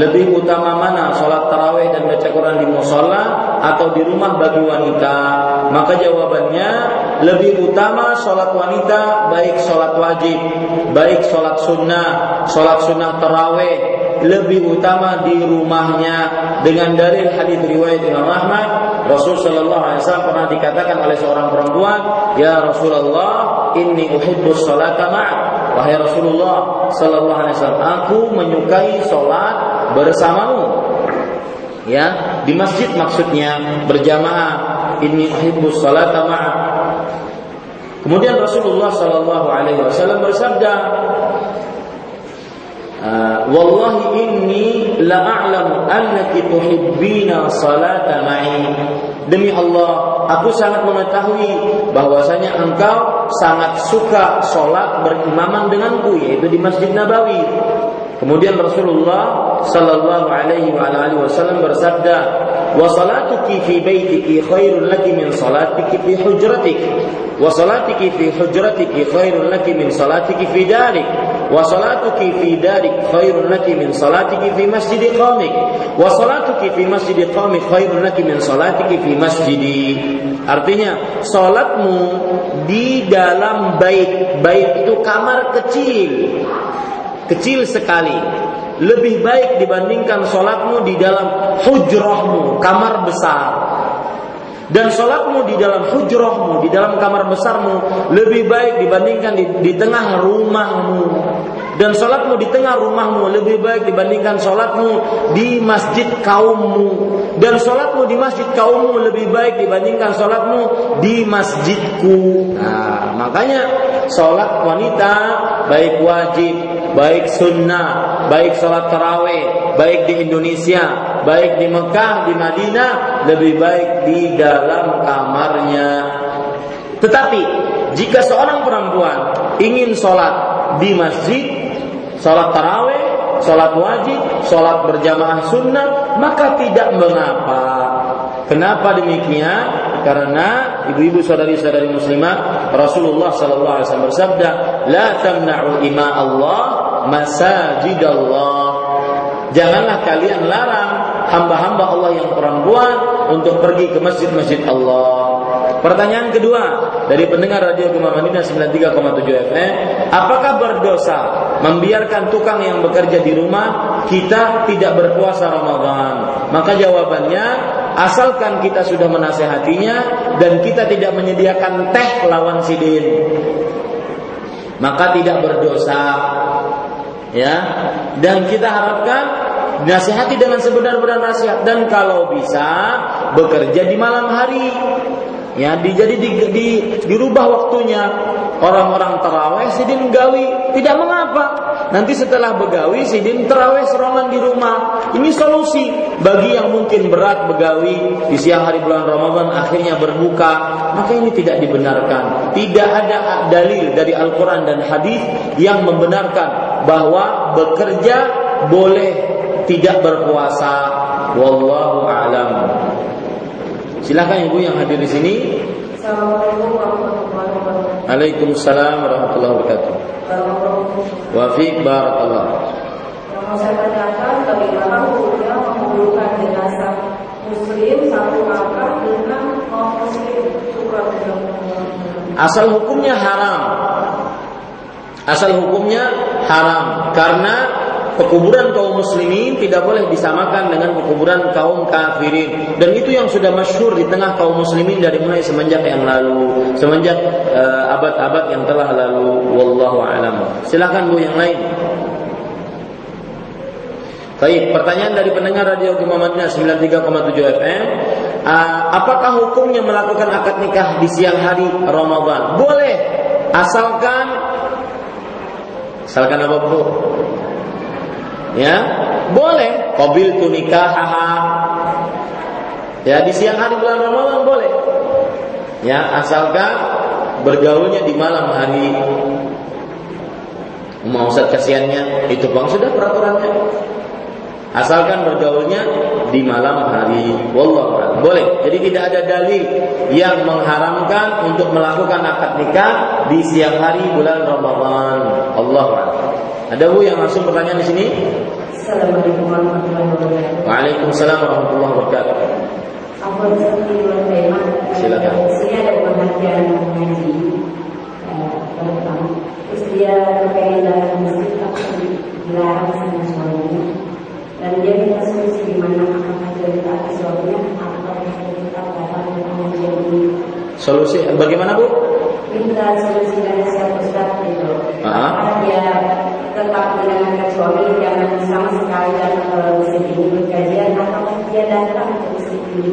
Lebih utama mana sholat taraweh dan baca Quran di musola atau di rumah bagi wanita? Maka jawabannya lebih utama sholat wanita baik sholat wajib, baik sholat sunnah, sholat sunnah taraweh lebih utama di rumahnya dengan dalil hadis riwayat Imam Ahmad Rasul Shallallahu Alaihi Wasallam pernah dikatakan oleh seorang perempuan ya Rasulullah inni uhibbu sholata ma'ak. Wahai Rasulullah sallallahu alaihi wasallam aku menyukai salat bersamamu. Ya di masjid maksudnya berjamaah inni uhibbu sholata ma'ak. Kemudian Rasulullah sallallahu alaihi wasallam bersabda wallahi inni la a'lamu annaki tuhibbina salata ma'i. Demi Allah aku sangat mengetahui bahwasanya engkau sangat suka sholat berimaman denganku yaitu di Masjid Nabawi. Kemudian Rasulullah sallallahu alaihi wa wasallam bersabda wa salatuki fi baitiki khairun laki min salatiki fi hujratik. Wa salatiki fi hujratiki khairun laki min salatiki fi darik wa salatuki fi darik khairun laki min salatiki fi masjidi qamik wa salatuki fi masjidi qamik khairun laki min salatiki fi artinya salatmu di dalam bait. Bait itu kamar kecil. Kecil sekali. Lebih baik dibandingkan sholatmu di dalam hujrahmu kamar besar dan sholatmu di dalam hujrohmu, di dalam kamar besarmu lebih baik dibandingkan di, di tengah rumahmu. Dan sholatmu di tengah rumahmu lebih baik dibandingkan sholatmu di masjid kaummu. Dan sholatmu di masjid kaummu lebih baik dibandingkan sholatmu di masjidku. Nah, makanya sholat wanita baik wajib, baik sunnah, baik sholat taraweh, baik di Indonesia, baik di Mekah, di Madinah, lebih baik di dalam kamarnya. Tetapi jika seorang perempuan ingin sholat di masjid, sholat taraweh, sholat wajib, sholat berjamaah sunnah, maka tidak mengapa. Kenapa demikian? Karena ibu-ibu saudari-saudari muslimah Rasulullah sallallahu alaihi wasallam bersabda, "La tamna'u ima Allah masajid Allah." Janganlah kalian larang hamba-hamba Allah yang perempuan untuk pergi ke masjid-masjid Allah. Pertanyaan kedua dari pendengar radio Gema Madinah 93,7 FM, apakah berdosa membiarkan tukang yang bekerja di rumah kita tidak berpuasa Ramadan? Maka jawabannya, asalkan kita sudah menasehatinya dan kita tidak menyediakan teh lawan sidin, maka tidak berdosa. Ya, dan kita harapkan Nasihati dengan sebenar-benar nasihat dan kalau bisa bekerja di malam hari. Ya, di, jadi di, di, dirubah waktunya. Orang-orang terawih sidin gawi tidak mengapa. Nanti setelah begawi sidin terawih serongan di rumah. Ini solusi bagi yang mungkin berat begawi di siang hari bulan Ramadan akhirnya berbuka. Maka ini tidak dibenarkan. Tidak ada dalil dari Al-Quran dan Hadis yang membenarkan bahwa bekerja boleh tidak berpuasa wallahu alam silakan ibu yang hadir di sini. Assalamualaikum warahmatullahi wabarakatuh. Waalaikumsalam warahmatullahi wabarakatuh. Wa fiik barakallah. Yang mau saya tanyakan bagaimana hukumnya menguburkan jenazah muslim satu langkah dengan non muslim? Asal hukumnya haram. Asal hukumnya haram. Karena Pekuburan kaum muslimin tidak boleh disamakan dengan pekuburan kaum kafirin dan itu yang sudah masyhur di tengah kaum muslimin dari mulai semenjak yang lalu, semenjak eh, abad-abad uh, yang telah lalu. Wallahu alam. Silakan Bu yang lain. Baik, pertanyaan dari pendengar Radio Gema Madinah 93,7 FM. Uh, apakah hukumnya melakukan akad nikah di siang hari Ramadan? Boleh, asalkan asalkan apa Bu? Ya boleh kobil tunika haha ya di siang hari bulan Ramadan boleh Ya, asalkan bergaulnya di malam hari. Mau Ustaz kasihannya itu bang sudah peraturannya. Asalkan bergaulnya di malam hari. Wallah boleh. Jadi tidak ada dalil yang mengharamkan untuk melakukan akad nikah di siang hari bulan Ramadan. Allah Ada bu yang langsung pertanyaan di sini? Assalamualaikum warahmatullahi wabarakatuh. Waalaikumsalam warahmatullahi wabarakatuh. Apa? Silakan. Sini ada pengajian mengaji. Tentang terus dia pengen datang masjid tapi dilarang sama suaminya. Dan dia minta solusi gimana akan cerita ke suaminya atau kita datang ke pengajian ini. Solusi bagaimana bu? Minta solusi dari siapa Ustaz gitu. Apakah dia tetap mendengarkan suami jangan sama sekali datang ke masjid ini berkajian atau dia datang ke masjid ini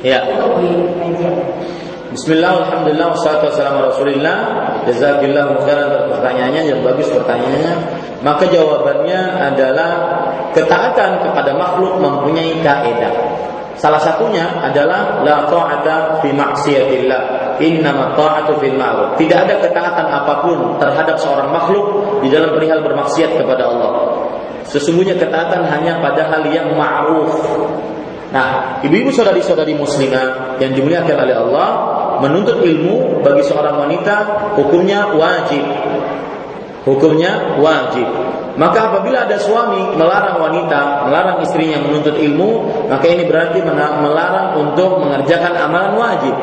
Ya. untuk mengikuti kajian. Bismillah, Alhamdulillah, wassalatu wassalamu rasulillah Jazakillah khairan atas pertanyaannya Yang bagus pertanyaannya Maka jawabannya adalah Ketaatan kepada makhluk mempunyai kaidah. Salah satunya adalah La ta'ata fi maksiatillah Innama ta'atu fil ma'ruf Tidak ada ketaatan apa pun terhadap seorang makhluk Di dalam perihal bermaksiat kepada Allah Sesungguhnya ketaatan hanya pada hal yang ma'ruf Nah, ibu-ibu saudari-saudari muslimah yang dimuliakan oleh Allah, menuntut ilmu bagi seorang wanita hukumnya wajib. Hukumnya wajib. Maka apabila ada suami melarang wanita, melarang istrinya menuntut ilmu, maka ini berarti melarang untuk mengerjakan amalan wajib.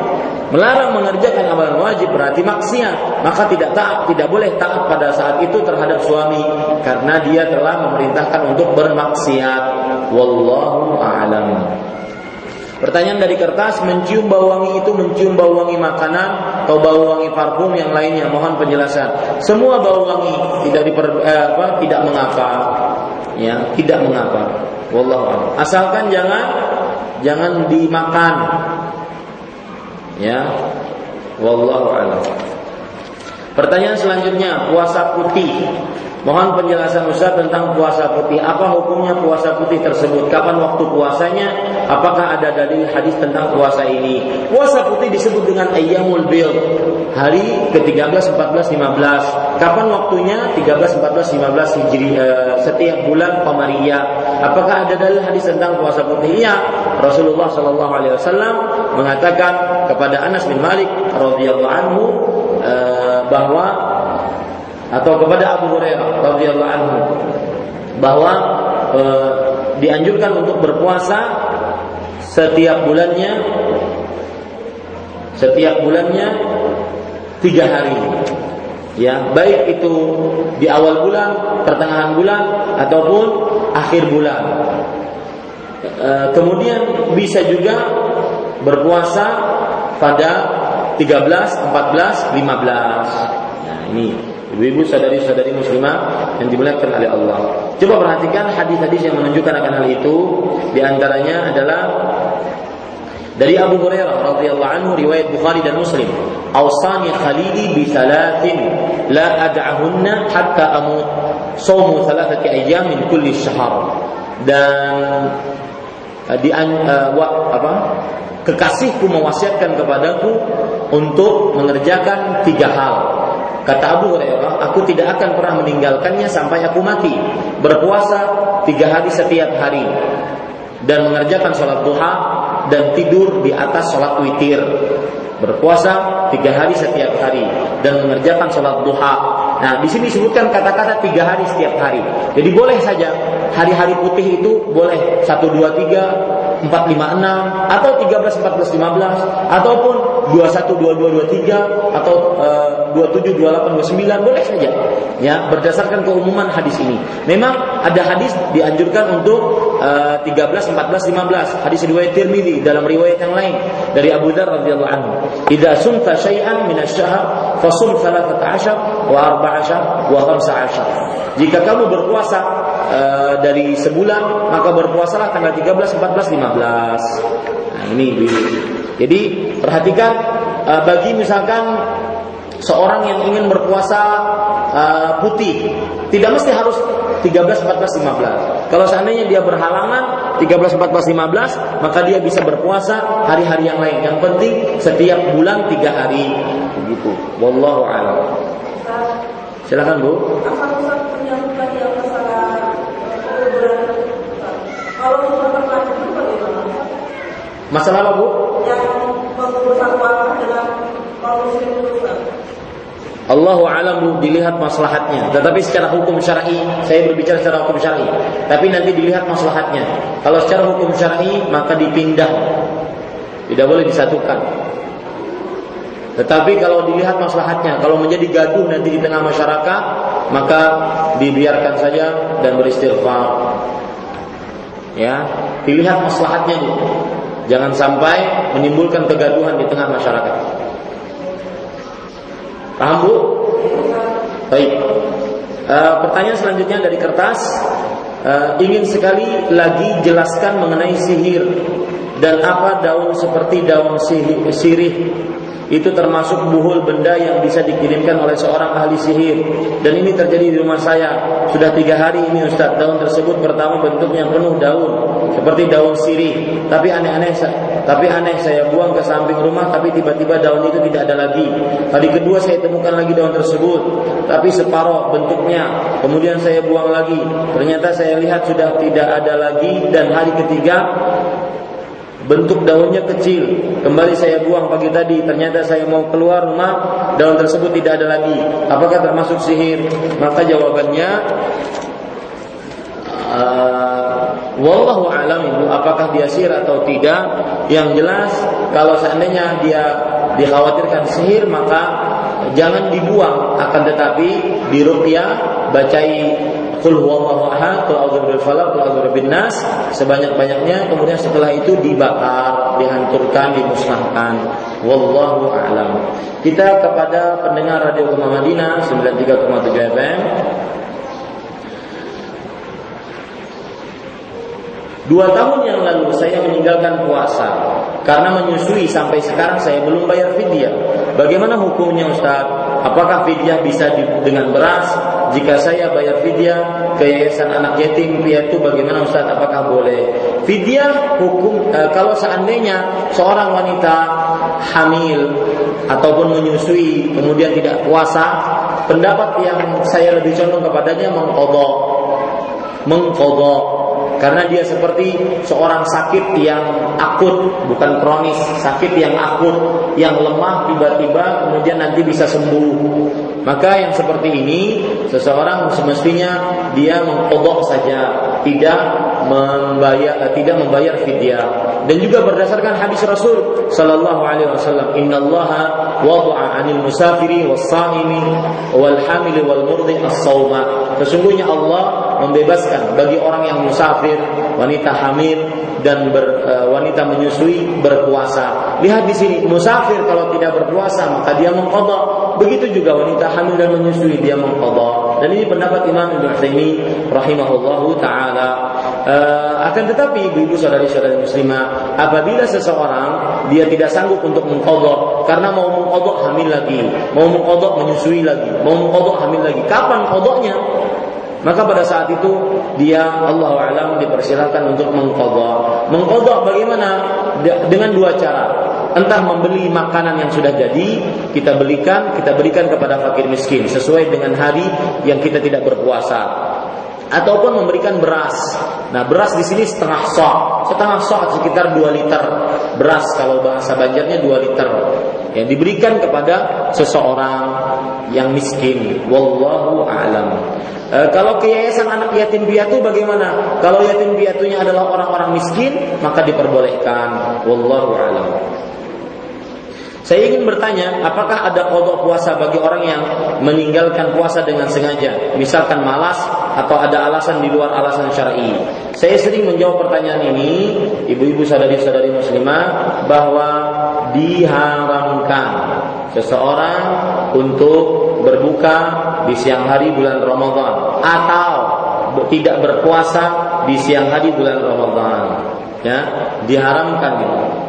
Melarang mengerjakan amalan wajib berarti maksiat. Maka tidak taat, tidak boleh taat pada saat itu terhadap suami karena dia telah memerintahkan untuk bermaksiat. Wallahu a'lam. Pertanyaan dari kertas, mencium bau wangi itu mencium bau wangi makanan atau bau wangi parfum yang lainnya. Mohon penjelasan. Semua bau wangi tidak diper, eh, apa, tidak mengapa. Ya, tidak mengapa. Wallahu. Asalkan jangan jangan dimakan. Ya. Wallahu a'lam. Pertanyaan selanjutnya, puasa putih. Mohon penjelasan Ustaz tentang puasa putih. Apa hukumnya puasa putih tersebut? Kapan waktu puasanya? Apakah ada dalil hadis tentang puasa ini? Puasa putih disebut dengan ayyamul bil. Hari ke-13, 14, 15. Kapan waktunya? 13, 14, 15 Hijri eh, setiap bulan Qamariyah. Apakah ada dalil hadis tentang puasa putih? Iya. Rasulullah Shallallahu alaihi wasallam mengatakan kepada Anas bin Malik radhiyallahu anhu eh, bahwa atau kepada Abu Hurairah radhiyallahu anhu bahwa e, dianjurkan untuk berpuasa setiap bulannya setiap bulannya tiga hari. Ya baik itu di awal bulan pertengahan bulan ataupun akhir bulan. E, kemudian bisa juga berpuasa pada 13, 14, 15 nah ini Ibu-ibu sadari-sadari muslimah yang dimuliakan oleh Allah. Coba perhatikan hadis-hadis yang menunjukkan akan hal itu. Di antaranya adalah dari Abu Hurairah radhiyallahu anhu riwayat Bukhari dan Muslim. Awsani khalili bi thalathin la ad'ahunna hatta amut. Saumu thalathati ayyam min kulli syahr. Dan uh, di uh, wa, apa? Kekasihku mewasiatkan kepadaku untuk mengerjakan tiga hal Kata Abu Hurairah, aku tidak akan pernah meninggalkannya sampai aku mati. Berpuasa tiga hari setiap hari dan mengerjakan sholat duha dan tidur di atas sholat witir. Berpuasa tiga hari setiap hari dan mengerjakan sholat duha. Nah, di sini disebutkan kata-kata tiga hari setiap hari. Jadi boleh saja hari-hari putih itu boleh satu dua tiga 456 atau 13 14 15 ataupun 21 22 23 atau uh, 27 28 29 boleh saja ya berdasarkan keumuman hadis ini. Memang ada hadis dianjurkan untuk uh, 13 14 15 hadis riwayat Tirmidzi dalam riwayat yang lain dari Abu Dzar radhiyallahu anhu. Idza sumta syai'an min asy-syahr fasum 13 wa 14 wa 15. Jika kamu berpuasa uh, dari sebulan maka berpuasalah tanggal 13 14 15 Nah, ini Jadi perhatikan uh, bagi misalkan seorang yang ingin berpuasa uh, putih, tidak mesti harus 13, 14, 15. Kalau seandainya dia berhalangan 13, 14, 15, maka dia bisa berpuasa hari-hari yang lain. Yang penting setiap bulan tiga hari. Begitu. Wallahu a'lam. Silakan Bu. Masalah apa Bu? Yang dengan muslim Allahu alam dilihat maslahatnya. Tetapi secara hukum syar'i, saya berbicara secara hukum syar'i. Tapi nanti dilihat maslahatnya. Kalau secara hukum syar'i maka dipindah. Tidak boleh disatukan. Tetapi kalau dilihat maslahatnya, kalau menjadi gaduh nanti di tengah masyarakat, maka dibiarkan saja dan beristighfar. Ya, dilihat maslahatnya dulu. Jangan sampai menimbulkan kegaduhan di tengah masyarakat. Paham Bu? Baik. Uh, pertanyaan selanjutnya dari kertas uh, ingin sekali lagi jelaskan mengenai sihir dan apa daun seperti daun sirih itu termasuk buhul benda yang bisa dikirimkan oleh seorang ahli sihir. Dan ini terjadi di rumah saya. Sudah tiga hari ini Ustaz. Daun tersebut pertama bentuknya penuh daun. Seperti daun sirih. Tapi aneh-aneh tapi aneh. Saya buang ke samping rumah tapi tiba-tiba daun itu tidak ada lagi. Kali kedua saya temukan lagi daun tersebut. Tapi separoh bentuknya. Kemudian saya buang lagi. Ternyata saya lihat sudah tidak ada lagi. Dan hari ketiga bentuk daunnya kecil. Kembali saya buang pagi tadi, ternyata saya mau keluar rumah, daun tersebut tidak ada lagi. Apakah termasuk sihir? Maka jawabannya uh, wallahu alam ibu apakah dia sihir atau tidak yang jelas kalau seandainya dia dikhawatirkan sihir maka jangan dibuang akan tetapi diruqyah bacai Qul huwallahu ahad, qul a'udzu birabbil falaq, qul a'udzu birabbin nas sebanyak-banyaknya kemudian setelah itu dibakar, dihancurkan, dimusnahkan. Wallahu a'lam. Kita kepada pendengar Radio Umma Madinah 93,7 FM Dua tahun yang lalu saya meninggalkan puasa karena menyusui sampai sekarang saya belum bayar fidyah. Bagaimana hukumnya Ustaz? Apakah fidyah bisa dengan beras? Jika saya bayar fidyah ke yayasan anak yatim piatu bagaimana Ustaz? Apakah boleh? Fidyah hukum e, kalau seandainya seorang wanita hamil ataupun menyusui kemudian tidak puasa, pendapat yang saya lebih condong kepadanya mengkodok mengkodok karena dia seperti seorang sakit yang akut bukan kronis sakit yang akut yang lemah tiba-tiba kemudian nanti bisa sembuh. Maka yang seperti ini seseorang semestinya dia mengkodok saja tidak membayar tidak membayar fidyah dan juga berdasarkan hadis Rasul sallallahu alaihi wasallam innallaha wada'a 'anil musafiri was-saimi wal hamil wal murdi as-sauma sesungguhnya Allah membebaskan bagi orang yang musafir, wanita hamil dan ber, e, wanita menyusui berpuasa. Lihat di sini, musafir kalau tidak berpuasa maka dia mengkodok. Begitu juga wanita hamil dan menyusui dia mengkodok. Dan ini pendapat Imam Ibnu Utsaimin rahimahullahu taala. E, akan tetapi ibu-ibu saudari-saudari muslimah, apabila seseorang dia tidak sanggup untuk mengkodok karena mau mengkodok hamil lagi, mau mengkodok menyusui lagi, mau mengkodok hamil lagi, kapan kodoknya? Maka pada saat itu dia Allah alam dipersilakan untuk mengkodok. Mengkodok bagaimana? Dengan dua cara. Entah membeli makanan yang sudah jadi, kita belikan, kita berikan kepada fakir miskin sesuai dengan hari yang kita tidak berpuasa. Ataupun memberikan beras. Nah, beras di sini setengah sok, setengah sok sekitar 2 liter beras kalau bahasa Banjarnya 2 liter yang diberikan kepada seseorang yang miskin. Wallahu a'lam. E, kalau ke yayasan anak yatim piatu bagaimana? Kalau yatim piatunya adalah orang-orang miskin, maka diperbolehkan. Wallahu a'lam. Saya ingin bertanya, apakah ada kodok puasa bagi orang yang meninggalkan puasa dengan sengaja, misalkan malas atau ada alasan di luar alasan syar'i? Saya sering menjawab pertanyaan ini, ibu-ibu sadari-sadari muslimah, bahwa diharamkan seseorang untuk berbuka di siang hari bulan Ramadan atau tidak berpuasa di siang hari bulan Ramadan. Ya, diharamkan gitu.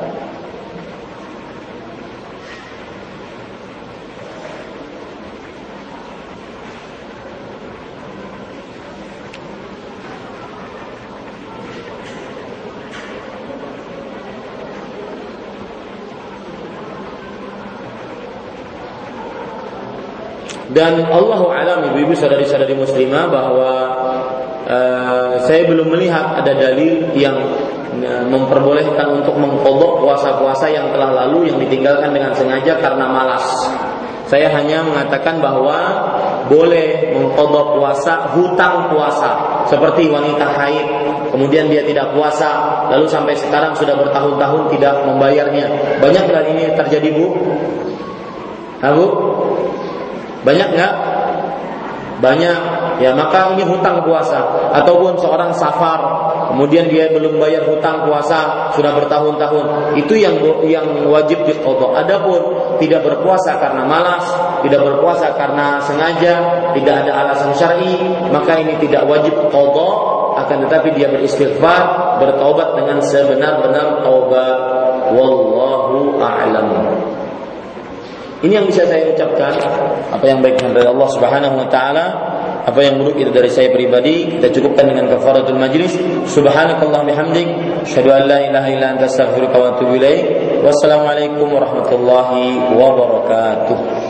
Dan Allah alam ibu-ibu saudari-saudari muslimah bahwa uh, saya belum melihat ada dalil yang uh, memperbolehkan untuk mengkodok puasa-puasa yang telah lalu yang ditinggalkan dengan sengaja karena malas. Saya hanya mengatakan bahwa boleh mengkodok puasa hutang puasa seperti wanita haid kemudian dia tidak puasa lalu sampai sekarang sudah bertahun-tahun tidak membayarnya banyak hal ini terjadi bu? Abu? Banyak nggak? Banyak. Ya maka ini hutang puasa. Ataupun seorang safar, kemudian dia belum bayar hutang puasa sudah bertahun-tahun. Itu yang yang wajib diqadha. Adapun tidak berpuasa karena malas, tidak berpuasa karena sengaja, tidak ada alasan syar'i, maka ini tidak wajib qadha akan tetapi dia beristighfar, bertaubat dengan sebenar-benar taubat. Wallahu a'lam. Ini yang bisa saya ucapkan. Apa yang baik dari Allah Subhanahu wa taala apa yang buruk itu dari saya pribadi kita cukupkan dengan kafaratul majlis. Subhanakallah bihamdik asyhadu an la ilaha illa anta astaghfiruka wa atubu ilaik. Wassalamualaikum warahmatullahi wabarakatuh